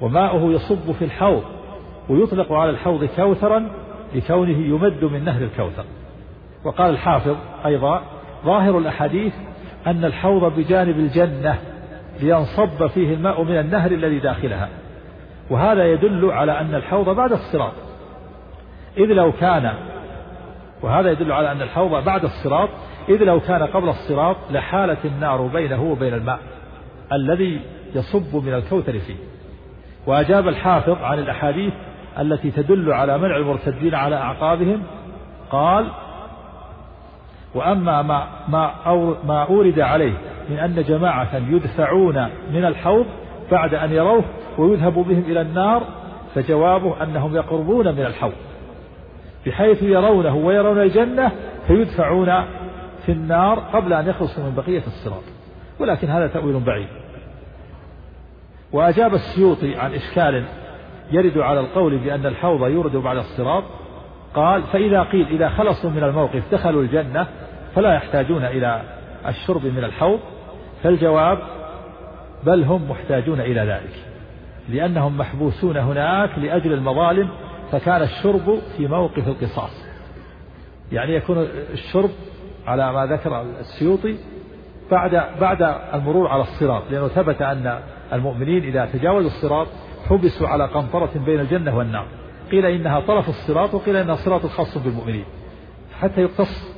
وماؤه يصب في الحوض ويطلق على الحوض كوثرا لكونه يمد من نهر الكوثر. وقال الحافظ أيضا ظاهر الأحاديث أن الحوض بجانب الجنة لينصب فيه الماء من النهر الذي داخلها. وهذا يدل على أن الحوض بعد الصراط. إذ لو كان وهذا يدل على أن الحوض بعد الصراط إذ لو كان قبل الصراط لحالت النار بينه وبين الماء الذي يصب من الكوثر فيه. وأجاب الحافظ عن الأحاديث التي تدل على منع المرتدين على أعقابهم قال وأما ما ما, ما أورد عليه من أن جماعة يدفعون من الحوض بعد أن يروه ويذهب بهم إلى النار فجوابه أنهم يقربون من الحوض بحيث يرونه ويرون الجنة فيدفعون في النار قبل أن يخلصوا من بقية الصراط. ولكن هذا تأويل بعيد. وأجاب السيوطي عن إشكال يرد على القول بأن الحوض يورد بعد الصراط قال فإذا قيل إذا خلصوا من الموقف دخلوا الجنة فلا يحتاجون إلى الشرب من الحوض فالجواب بل هم محتاجون إلى ذلك لأنهم محبوسون هناك لأجل المظالم فكان الشرب في موقف القصاص. يعني يكون الشرب على ما ذكر السيوطي بعد بعد المرور على الصراط لأنه ثبت أن المؤمنين إذا تجاوزوا الصراط حبسوا على قنطرة بين الجنة والنار. قيل إنها طرف الصراط وقيل إنها صراط خاص بالمؤمنين. حتى يقتص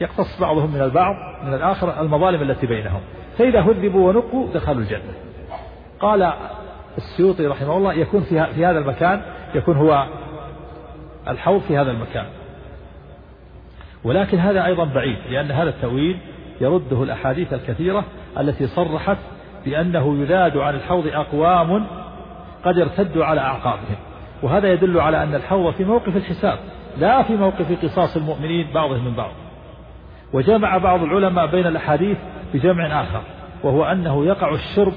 يقتص بعضهم من البعض من الآخر المظالم التي بينهم. فإذا هذبوا ونقوا دخلوا الجنة. قال السيوطي رحمه الله يكون في, في هذا المكان يكون هو الحوض في هذا المكان. ولكن هذا أيضا بعيد لأن هذا التأويل يرده الأحاديث الكثيرة التي صرحت بأنه يذاد عن الحوض أقوام قد ارتدوا على أعقابهم. وهذا يدل على أن الحوض في موقف الحساب لا في موقف قصاص المؤمنين بعضهم من بعض. وجمع بعض العلماء بين الأحاديث بجمع آخر وهو أنه يقع الشرب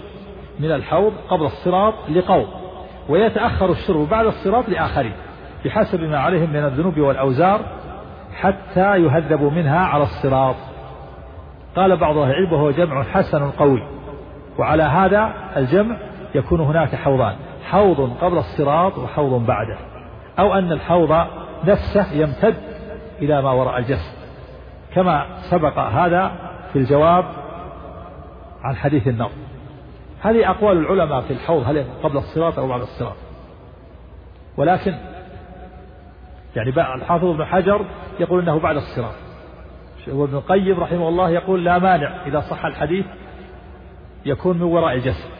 من الحوض قبل الصراط لقوم ويتأخر الشرب بعد الصراط لآخرين بحسب ما عليهم من الذنوب والأوزار حتى يهذبوا منها على الصراط. قال بعض أهل العلم وهو جمع حسن قوي وعلى هذا الجمع يكون هناك حوضان. حوض قبل الصراط وحوض بعده أو أن الحوض نفسه يمتد إلى ما وراء الجسد. كما سبق هذا في الجواب عن حديث النار هذه أقوال العلماء في الحوض هل قبل الصراط أو بعد الصراط؟ ولكن يعني الحافظ ابن حجر يقول إنه بعد الصراط. وابن القيم رحمه الله يقول لا مانع إذا صح الحديث يكون من وراء الجسد.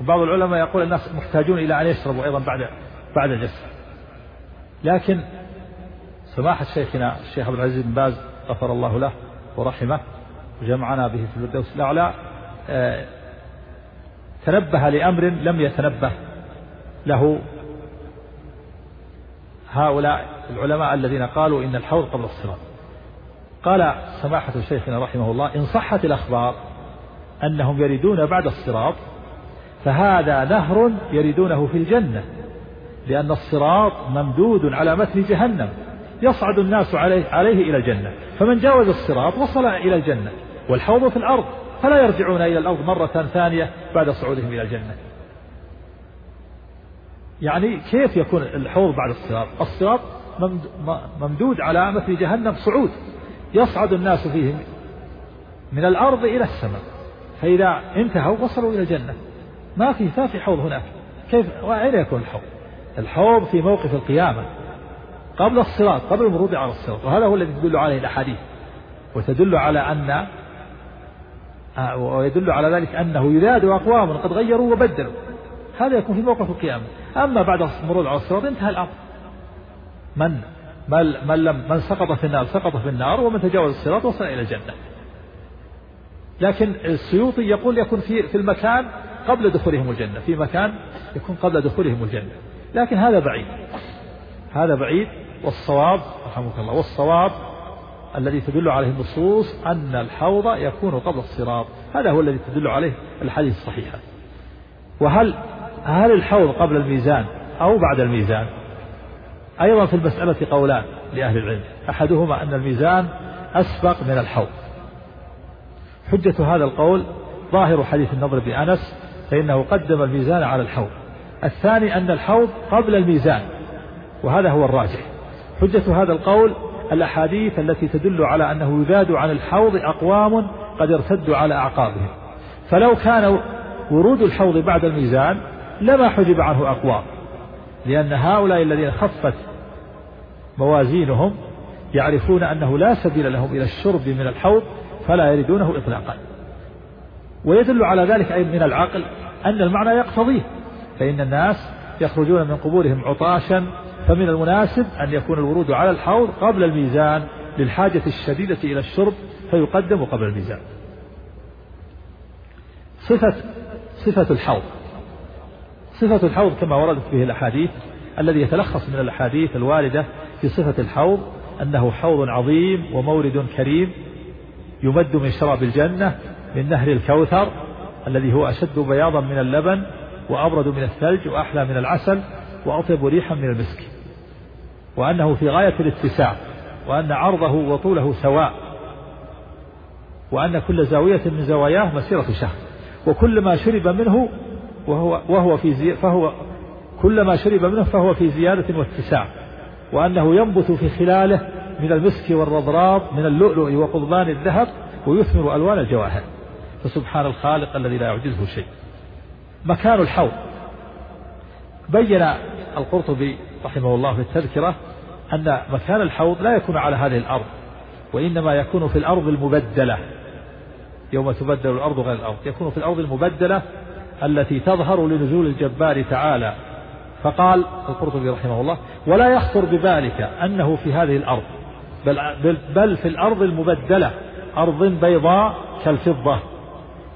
وبعض العلماء يقول الناس محتاجون إلى أن يشربوا أيضا بعد بعد الجسد لكن سماحة شيخنا الشيخ عبد العزيز بن باز غفر الله له ورحمه وجمعنا به في الفردوس الأعلى آه، تنبه لأمر لم يتنبه له هؤلاء العلماء الذين قالوا إن الحوض قبل الصراط. قال سماحة شيخنا رحمه الله إن صحت الأخبار أنهم يريدون بعد الصراط فهذا نهر يريدونه في الجنة لأن الصراط ممدود على متن جهنم يصعد الناس عليه, عليه إلى الجنة. فمن جاوز الصراط وصل إلى الجنة والحوض في الأرض فلا يرجعون إلى الأرض مرة ثانية بعد صعودهم إلى الجنة. يعني كيف يكون الحوض بعد الصراط؟ الصراط ممدود على مثل جهنم صعود يصعد الناس فيه من الأرض إلى السماء فإذا انتهوا وصلوا إلى الجنة. ما في ما في حوض هناك. كيف؟ وأين يكون الحوض؟ الحوض في موقف القيامة. قبل الصراط قبل المرود على الصراط. وهذا هو الذي تدل عليه الأحاديث. وتدل على أن آه، ويدل على ذلك أنه ينادي أقوام قد غيروا وبدلوا. هذا يكون في موقف القيامة. أما بعد المرور على الصراط انتهى الأمر. من من لم من سقط في النار سقط في النار ومن تجاوز الصراط وصل إلى الجنة. لكن السيوطي يقول يكون في في المكان قبل دخولهم الجنة في مكان يكون قبل دخولهم الجنة. لكن هذا بعيد. هذا بعيد والصواب رحمك الله والصواب الذي تدل عليه النصوص أن الحوض يكون قبل الصراط. هذا هو الذي تدل عليه الحديث الصحيحة وهل هل الحوض قبل الميزان أو بعد الميزان؟ أيضا في المسألة قولان لأهل العلم. أحدهما أن الميزان أسبق من الحوض. حجة هذا القول ظاهر حديث النضر بن أنس فإنه قدم الميزان على الحوض. الثاني أن الحوض قبل الميزان وهذا هو الراجح. حجة هذا القول الأحاديث التي تدل على أنه يذاد عن الحوض أقوام قد ارتدوا على أعقابهم. فلو كان ورود الحوض بعد الميزان لما حجب عنه أقوام لأن هؤلاء الذين خفت موازينهم يعرفون أنه لا سبيل لهم إلى الشرب من الحوض فلا يريدونه إطلاقا. ويدل على ذلك أي من العقل أن المعنى يقتضيه فإن الناس يخرجون من قبورهم عطاشا فمن المناسب أن يكون الورود على الحوض قبل الميزان للحاجة الشديدة إلى الشرب فيقدم قبل الميزان. صفة صفة الحوض. صفة الحوض كما وردت به الأحاديث الذي يتلخص من الأحاديث الواردة في صفة الحوض أنه حوض عظيم ومورد كريم يمد من شراب الجنة من نهر الكوثر الذي هو أشد بياضا من اللبن وأبرد من الثلج وأحلى من العسل وأطيب ريحا من المسك. وأنه في غاية الاتساع وأن عرضه وطوله سواء وأن كل زاوية من زواياه مسيرة شهر. وكل ما شرب منه وهو وهو في زي فهو كل ما شرب منه فهو في زيادة واتساع. وأنه ينبت في خلاله من المسك والرضراض من اللؤلؤ وقضبان الذهب ويثمر ألوان الجواهر. فسبحان الخالق الذي لا يعجزه شيء. مكان الحوض. بين القرطبي رحمه الله في التذكرة أن مكان الحوض لا يكون على هذه الأرض وإنما يكون في الأرض المبدلة. يوم تبدل الأرض غير الأرض. يكون في الأرض المبدلة التي تظهر لنزول الجبار تعالى. فقال القرطبي رحمه الله ولا يخطر ببالك أنه في هذه الأرض بل, بل في الأرض المبدلة أرض بيضاء كالفضة.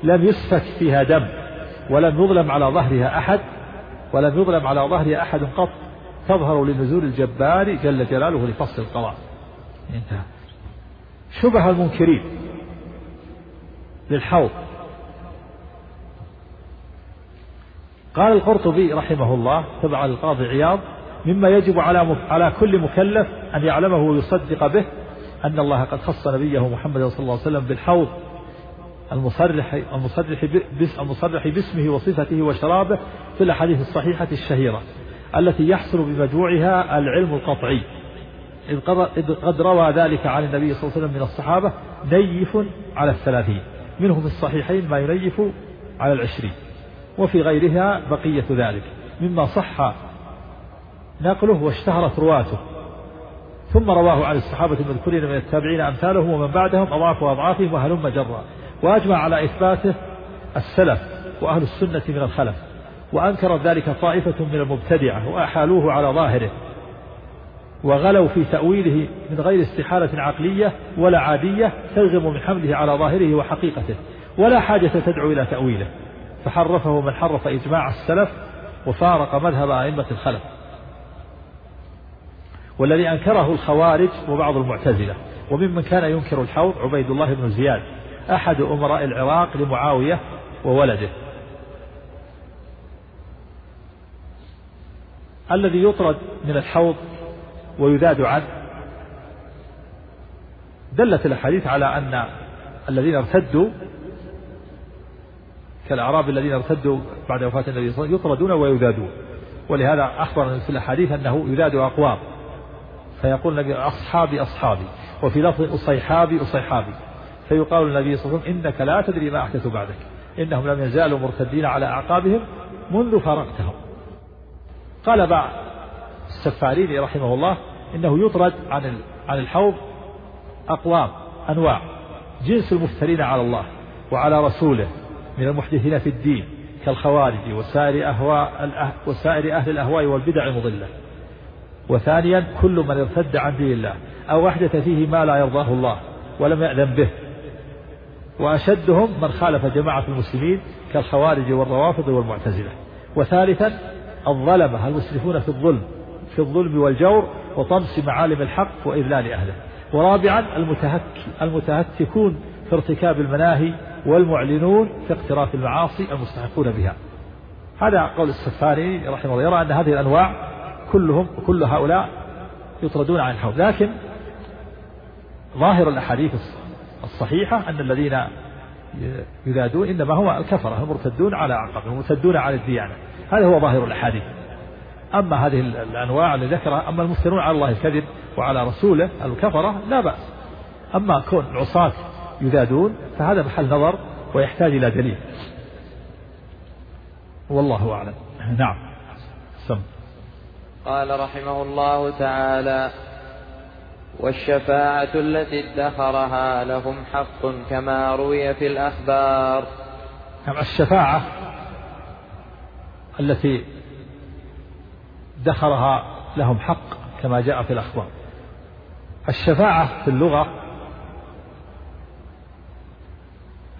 لم يسفك فيها دم ولم يظلم على ظهرها أحد ولم يظلم على ظهرها أحد قط. تظهر لنزول الجبار جل جلاله لفصل القضاء. انتهى. شبه المنكرين للحوض. قال القرطبي رحمه الله تبع القاضي عياض مما يجب على على كل مكلف أن يعلمه ويصدق به أن الله قد خص نبيه محمد صلى الله عليه وسلم بالحوض. المصرح المصرح المصرح باسمه وصفته وشرابه في الأحاديث الصحيحة الشهيرة التي يحصل بمجموعها العلم القطعي. إذ قد روى ذلك عن النبي صلى الله عليه وسلم من الصحابة نيف على الثلاثين. منه في الصحيحين ما ينيف على العشرين. وفي غيرها بقية ذلك. مما صح نقله واشتهرت رواته. ثم رواه عن الصحابة المذكورين من التابعين أمثالهم ومن بعدهم أضعاف وأضعافهم وهلم جرا. وأجمع على إثباته السلف وأهل السنة من الخلف وأنكر ذلك طائفة من المبتدعة وأحالوه على ظاهره وغلوا في تأويله من غير استحالة عقلية ولا عادية تلزم من حمله على ظاهره وحقيقته ولا حاجة تدعو إلى تأويله فحرفه من حرف إجماع السلف وفارق مذهب أئمة الخلف. والذي أنكره الخوارج وبعض المعتزلة وممن كان ينكر الحوض عبيد الله بن زياد. أحد أمراء العراق لمعاوية وولده. الذي يطرد من الحوض ويذاد عنه. دلت الأحاديث على أن الذين ارتدوا كالأعراب الذين ارتدوا بعد وفاة النبي صلى الله عليه وسلم يطردون ويذادون. ولهذا أخبر في الأحاديث أنه يذاد أقوام. فيقول النبي أصحابي أصحابي وفي لفظ أصيحابي أصيحابي. فيقال النبي صلى الله عليه وسلم إنك لا تدري ما أحدث بعدك. إنهم لم يزالوا مرتدين على أعقابهم منذ فارقتهم. قال بعض السفارين رحمه الله إنه يطرد عن عن الحوض أقوام أنواع. جنس المفترين على الله وعلى رسوله من المحدثين في الدين كالخوارج وسائر أهواء وسائر أهل الأهواء والبدع المضلة. وثانيا كل من ارتد عن دين الله أو أحدث فيه ما لا يرضاه الله ولم يأذن به. وأشدهم من خالف جماعة المسلمين كالخوارج والروافض والمعتزلة. وثالثا الظلمة المسرفون في الظلم في الظلم والجور وطمس معالم الحق وإذلال أهله. ورابعا المتهك المتهتكون في ارتكاب المناهي والمعلنون في اقتراف المعاصي المستحقون بها. هذا قول السفاري رحمه الله. يرى أن هذه الأنواع كلهم كل هؤلاء يطردون عن الحوض. لكن ظاهر الأحاديث الصحيحة أن الذين يذادون إنما هو الكفرة المرتدون على عقبهم المرتدون على الديانة. هذا هو ظاهر الأحاديث. أما هذه الأنواع اللي ذكرها أما المفترون على الله الكذب وعلى رسوله الكفرة لا بأس. أما كون عصاة يذادون فهذا محل نظر ويحتاج إلى دليل. والله أعلم. نعم. سم. قال رحمه الله تعالى والشفاعة التي ادخرها لهم حق كما روي في الأخبار. نعم الشفاعة التي ادخرها لهم حق كما جاء في الأخبار. الشفاعة في اللغة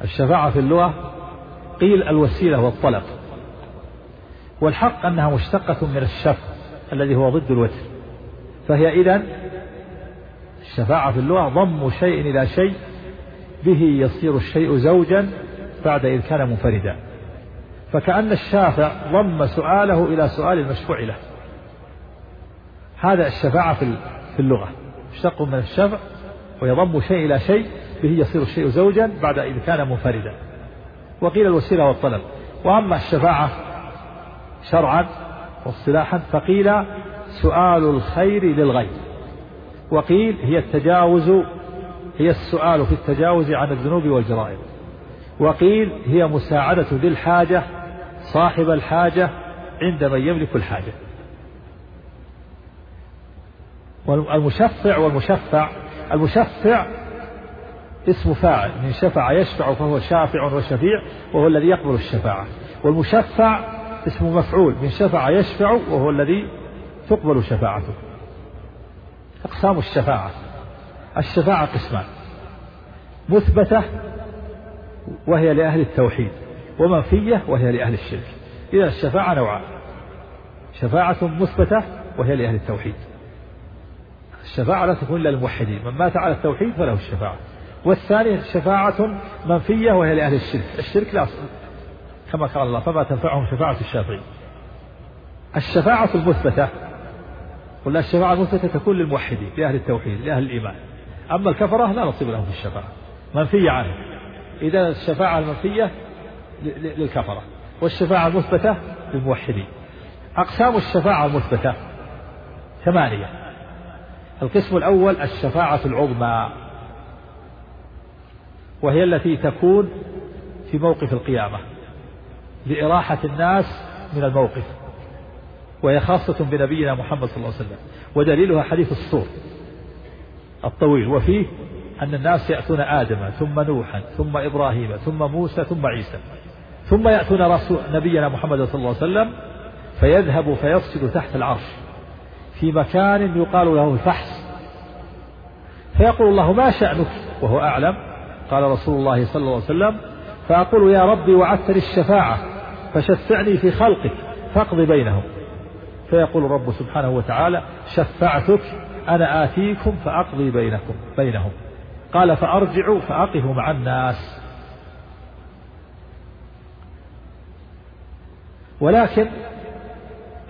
الشفاعة في اللغة قيل الوسيلة والطلب والحق أنها مشتقة من الشفع الذي هو ضد الوتر فهي إذن الشفاعة في اللغة ضم شيء إلى شيء به يصير الشيء زوجا بعد إذ كان منفردا. فكأن الشافع ضم سؤاله إلى سؤال المشفوع له. هذا الشفاعة في اللغة. مشتق من الشفع ويضم شيء إلى شيء به يصير الشيء زوجا بعد إذ كان منفردا. وقيل الوسيلة والطلب. وأما الشفاعة شرعا واصطلاحا فقيل سؤال الخير للغير وقيل هي التجاوز هي السؤال في التجاوز عن الذنوب والجرائم. وقيل هي مساعدة ذي الحاجة صاحب الحاجة عند من يملك الحاجة. والمشفع والمشفع المشفع اسم فاعل من شفع يشفع فهو شافع وشفيع وهو الذي يقبل الشفاعة. والمشفع اسم مفعول من شفع يشفع وهو الذي تقبل شفاعته. أقسام الشفاعة. الشفاعة قسمان. مثبتة وهي لأهل التوحيد ومنفية وهي لأهل الشرك. إذا الشفاعة نوعان. شفاعة مثبتة وهي لأهل التوحيد. الشفاعة لا تكون إلا للموحدين. من مات على التوحيد فله الشفاعة. والثانية شفاعة منفية وهي لأهل الشرك. الشرك لا كما قال الله فما تنفعهم شفاعة الشافعين الشفاعة المثبتة قلنا الشفاعة المثبتة تكون للموحدين لأهل التوحيد لأهل الإيمان. أما الكفرة لا نصيب لهم في الشفاعة. منفية عنه إذا الشفاعة المنفية للكفرة والشفاعة المثبتة للموحدين. أقسام الشفاعة المثبتة ثمانية. القسم الأول الشفاعة العظمى. وهي التي تكون في موقف القيامة لإراحة الناس من الموقف. وهي خاصة بنبينا محمد صلى الله عليه وسلم ودليلها حديث الصور الطويل. وفيه أن الناس يأتون آدم ثم نوحا ثم إبراهيم ثم موسى ثم عيسى ثم يأتون رسول نبينا محمد صلى الله عليه وسلم فيذهب فيسجد تحت العرش في مكان يقال له الفحص. فيقول الله ما شأنك؟ وهو أعلم. قال رسول الله صلى الله عليه وسلم فأقول يا ربي وعدتني الشفاعة فشفعني في خلقك فاقض بينهم. فيقول الرب سبحانه وتعالى شفعتك أنا آتيكم فأقضي بينكم بينهم. قال فأرجعوا فأقفوا مع الناس. ولكن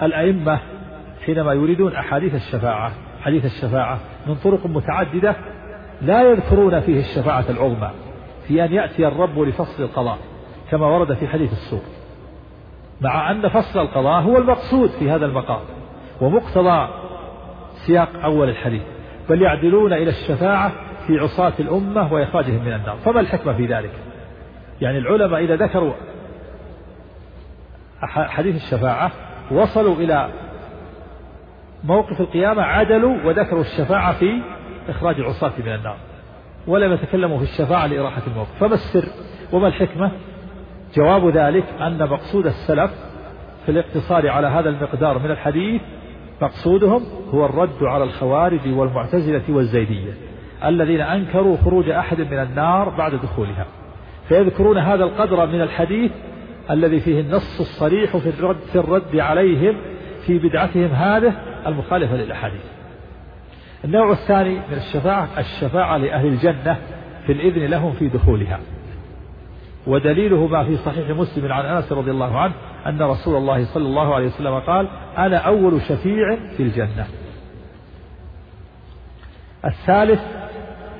الأئمة حينما يريدون أحاديث الشفاعة حديث الشفاعة من طرق متعددة لا يذكرون فيه الشفاعة العظمى في أن يأتي الرب لفصل القضاء كما ورد في حديث السوق مع أن فصل القضاء هو المقصود في هذا المقام ومقتضى سياق أول الحديث بل يعدلون إلى الشفاعة في عصاة الأمة وإخراجهم من النار. فما الحكمة في ذلك؟ يعني العلماء إذا ذكروا حديث الشفاعة وصلوا إلى موقف القيامة عدلوا وذكروا الشفاعة في إخراج العصاة من النار ولم يتكلموا في الشفاعة لإراحة الموقف. فما السر؟ وما الحكمة؟ جواب ذلك أن مقصود السلف في الاقتصار على هذا المقدار من الحديث مقصودهم هو الرد على الخوارج والمعتزلة والزيدية الذين أنكروا خروج أحد من النار بعد دخولها. فيذكرون هذا القدر من الحديث الذي فيه النص الصريح في الرد, في الرد عليهم في بدعتهم هذه المخالفة للأحاديث. النوع الثاني من الشفاعة الشفاعة لأهل الجنة في الإذن لهم في دخولها. ودليله ما في صحيح مسلم عن أنس رضي الله عنه أن رسول الله صلى الله عليه وسلم قال أنا أول شفيع في الجنة. الثالث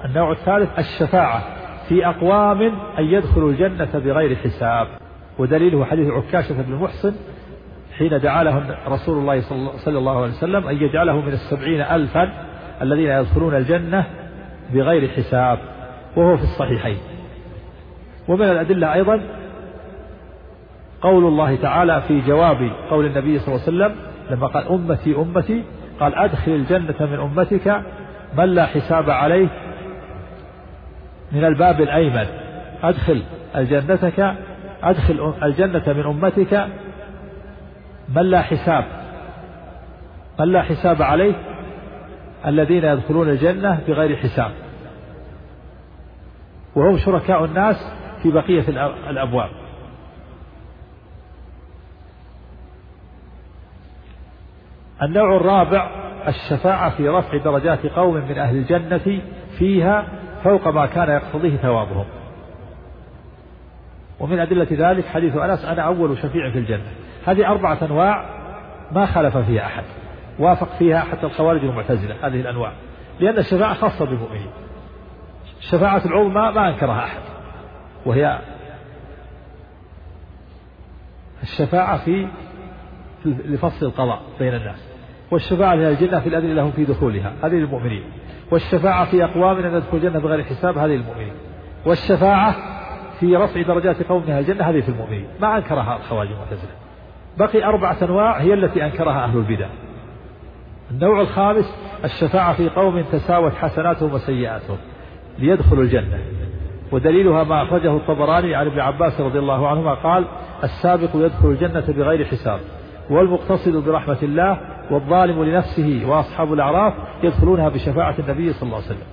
النوع الثالث الشفاعة في أقوام أن يدخلوا الجنة بغير حساب. ودليله حديث عكاشة بن محسن حين دعا له رسول الله صلى الله عليه وسلم أن يجعله من السبعين ألفا الذين يدخلون الجنة بغير حساب. وهو في الصحيحين. ومن الأدلة أيضا قول الله تعالى في جواب قول النبي صلى الله عليه وسلم لما قال أمتي أمتي قال أدخل الجنة من أمتك من لا حساب عليه من الباب الأيمن. أدخل الجنتك أدخل الجنة من أمتك من لا حساب من لا حساب عليه الذين يدخلون الجنة بغير حساب. وهم شركاء الناس في بقية الأبواب. النوع الرابع الشفاعة في رفع درجات قوم من أهل الجنة فيها فوق ما كان يقتضيه ثوابهم. ومن أدلة ذلك حديث أنس أنا أول شفيع في الجنة. هذه أربعة أنواع ما خلف فيها أحد. وافق فيها حتى الخوارج والمعتزلة هذه الأنواع. لأن الشفاعة خاصة بالمؤمنين. الشفاعة العظمى ما أنكرها أحد. وهي الشفاعة في لفصل القضاء بين الناس والشفاعة لأهل الجنة في الأذن لهم في دخولها هذه للمؤمنين والشفاعة في أقوام أن يدخل الجنة بغير حساب هذه للمؤمنين والشفاعة في رفع درجات قوم أهل الجنة هذه في المؤمنين ما أنكرها الخوارج المعتزلة بقي أربعة أنواع هي التي أنكرها أهل البدع. النوع الخامس الشفاعة في قوم تساوت حسناتهم وسيئاتهم ليدخلوا الجنة. ودليلها ما أخرجه الطبراني عن ابن عباس رضي الله عنهما قال السابق يدخل الجنة بغير حساب والمقتصد برحمة الله والظالم لنفسه وأصحاب الأعراف يدخلونها بشفاعة النبي صلى الله عليه وسلم.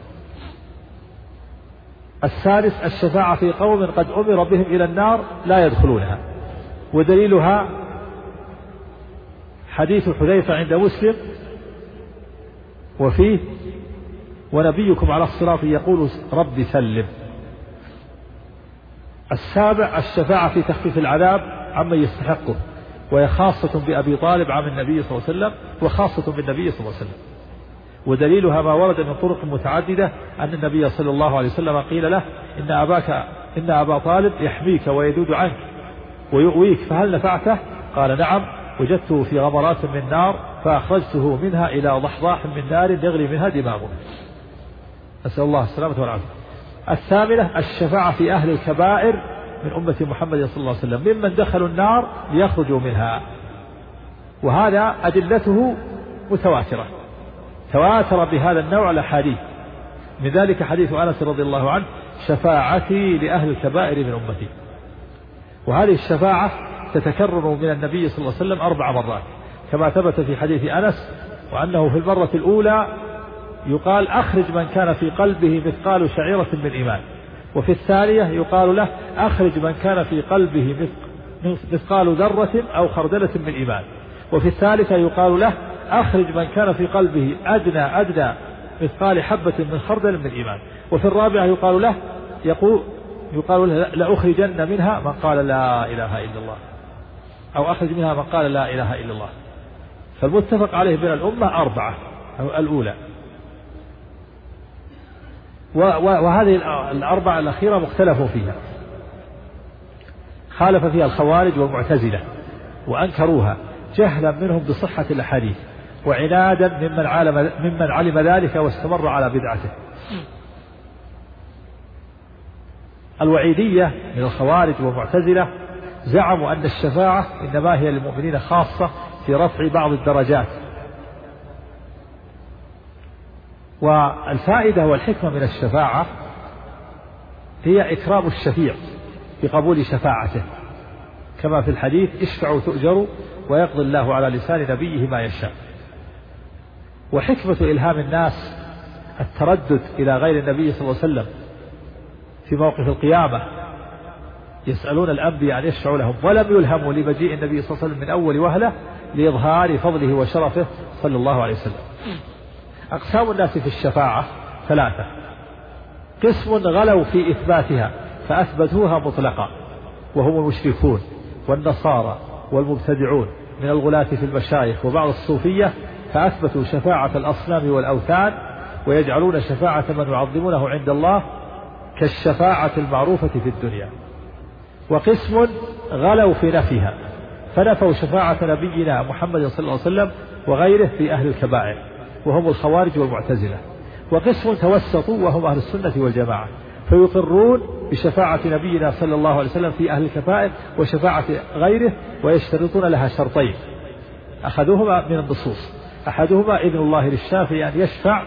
السادس الشفاعة في قوم قد أمر بهم إلى النار لا يدخلونها. ودليلها حديث حذيفة عند مسلم وفيه ونبيكم على الصراط يقول رب سلم. السابع الشفاعة في تخفيف العذاب عمن يستحقه وهي خاصة بأبي طالب عن النبي صلى الله عليه وسلم وخاصة بالنبي صلى الله عليه وسلم. ودليلها ما ورد من طرق متعددة أن النبي صلى الله عليه وسلم قيل له إن أباك إن أبا طالب يحميك ويدود عنك ويؤويك فهل نفعته؟ قال نعم وجدته في غمرات من نار فأخرجته منها إلى ضحضاح من نار يغلي منها دماغه. نسأل الله السلامة والعافية. الثامنة الشفاعة في أهل الكبائر من أمة محمد صلى الله عليه وسلم. ممن دخلوا النار ليخرجوا منها. وهذا أدلته متواترة. تواتر بهذا النوع الأحاديث. من ذلك حديث أنس رضي الله عنه شفاعتي لأهل الكبائر من أمتي. وهذه الشفاعة تتكرر من النبي صلى الله عليه وسلم أربع مرات. كما ثبت في حديث أنس وأنه في المرة الأولى يقال أخرج من كان في قلبه مثقال شعيرة من إيمان. وفي الثانية يقال له أخرج من كان في قلبه مثقال ذرة أو خردلة من إيمان. وفي الثالثة يقال له أخرج من كان في قلبه أدنى أدنى مثقال حبة من خردل من إيمان. وفي الرابعة يقال له يقول يقال له لأخرجن منها من قال لا إله إلا الله. أو أخرج منها من قال لا إله إلا الله. فالمتفق عليه بين الأمة أربعة الأولى. وهذه الأربعة الأخيرة مختلف فيها خالف فيها الخوارج والمعتزلة وأنكروها جهلا منهم بصحة الأحاديث وعنادا ممن علم ممن علم ذلك واستمر على بدعته. الوعيدية من الخوارج والمعتزلة زعموا أن الشفاعة إنما هي للمؤمنين خاصة في رفع بعض الدرجات والفائدة والحكمة من الشفاعة هي إكرام الشفيع بقبول شفاعته. كما في الحديث اشفعوا تؤجروا ويقضي الله على لسان نبيه ما يشاء. وحكمة إلهام الناس التردد إلى غير النبي صلى الله عليه وسلم في موقف القيامة. يسألون الأنبياء أن يشفعوا لهم ولم يلهموا لمجيء النبي صلى الله عليه وسلم من أول وهلة لإظهار فضله وشرفه صلى الله عليه وسلم. أقسام الناس في الشفاعة ثلاثة. قسم غلوا في إثباتها فأثبتوها مطلقا وهم المشركون والنصارى والمبتدعون من الغلاة في المشايخ وبعض الصوفية فأثبتوا شفاعة الأصنام والأوثان ويجعلون شفاعة من يعظمونه عند الله كالشفاعة المعروفة في الدنيا. وقسم غلوا في نفيها فنفوا شفاعة نبينا محمد صلى الله عليه وسلم وغيره في أهل الكبائر. وهم الخوارج والمعتزلة وقسم توسطوا وهم أهل السنة والجماعة فيقرون بشفاعة نبينا صلى الله عليه وسلم في أهل الكفائر وشفاعة غيره ويشترطون لها شرطين أخذوهما من النصوص أحدهما إذن الله للشافعي أن يشفع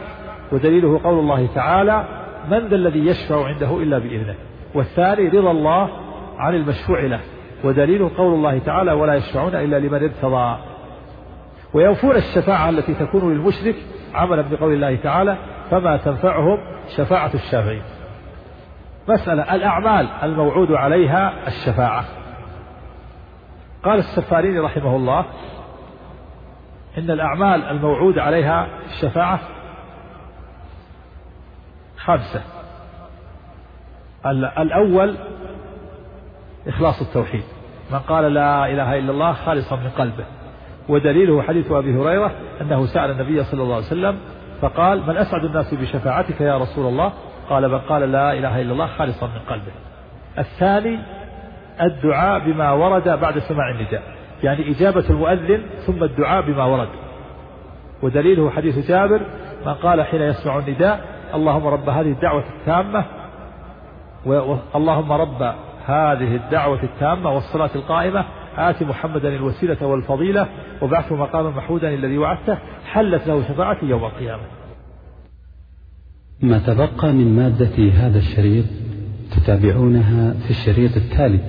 ودليله قول الله تعالى من ذا الذي يشفع عنده إلا بإذنه؟ والثاني رضا الله عن المشفوع له. ودليله قول الله تعالى ولا يشفعون إلا لمن ارتضى. ويوفون الشفاعة التي تكون للمشرك عملا بقول الله تعالى فما تنفعهم شفاعة الشافعين. مسألة الأعمال الموعود عليها الشفاعة. قال السفاريني رحمه الله إن الأعمال الموعود عليها الشفاعة خمسة. الأول إخلاص التوحيد. من قال لا إله إلا الله خالصا من قلبه. ودليله حديث أبي هريرة أنه سأل النبي صلى الله عليه وسلم فقال من أسعد الناس بشفاعتك يا رسول الله؟ قال من قال لا إله إلا الله خالصا من قلبه. الثاني الدعاء بما ورد بعد سماع النداء يعني إجابة المؤذن ثم الدعاء بما ورد. ودليله حديث جابر من قال حين يسمع النداء اللهم رب هذه الدعوة التامة اللهم رب هذه الدعوة التامة والصلاة القائمة آت محمدا الوسيلة والفضيلة وبعثه مقاما محمودا الذي وعدته حلت له شفاعتي يوم القيامة. ما تبقى من مادة هذا الشريط تتابعونها في الشريط التالي.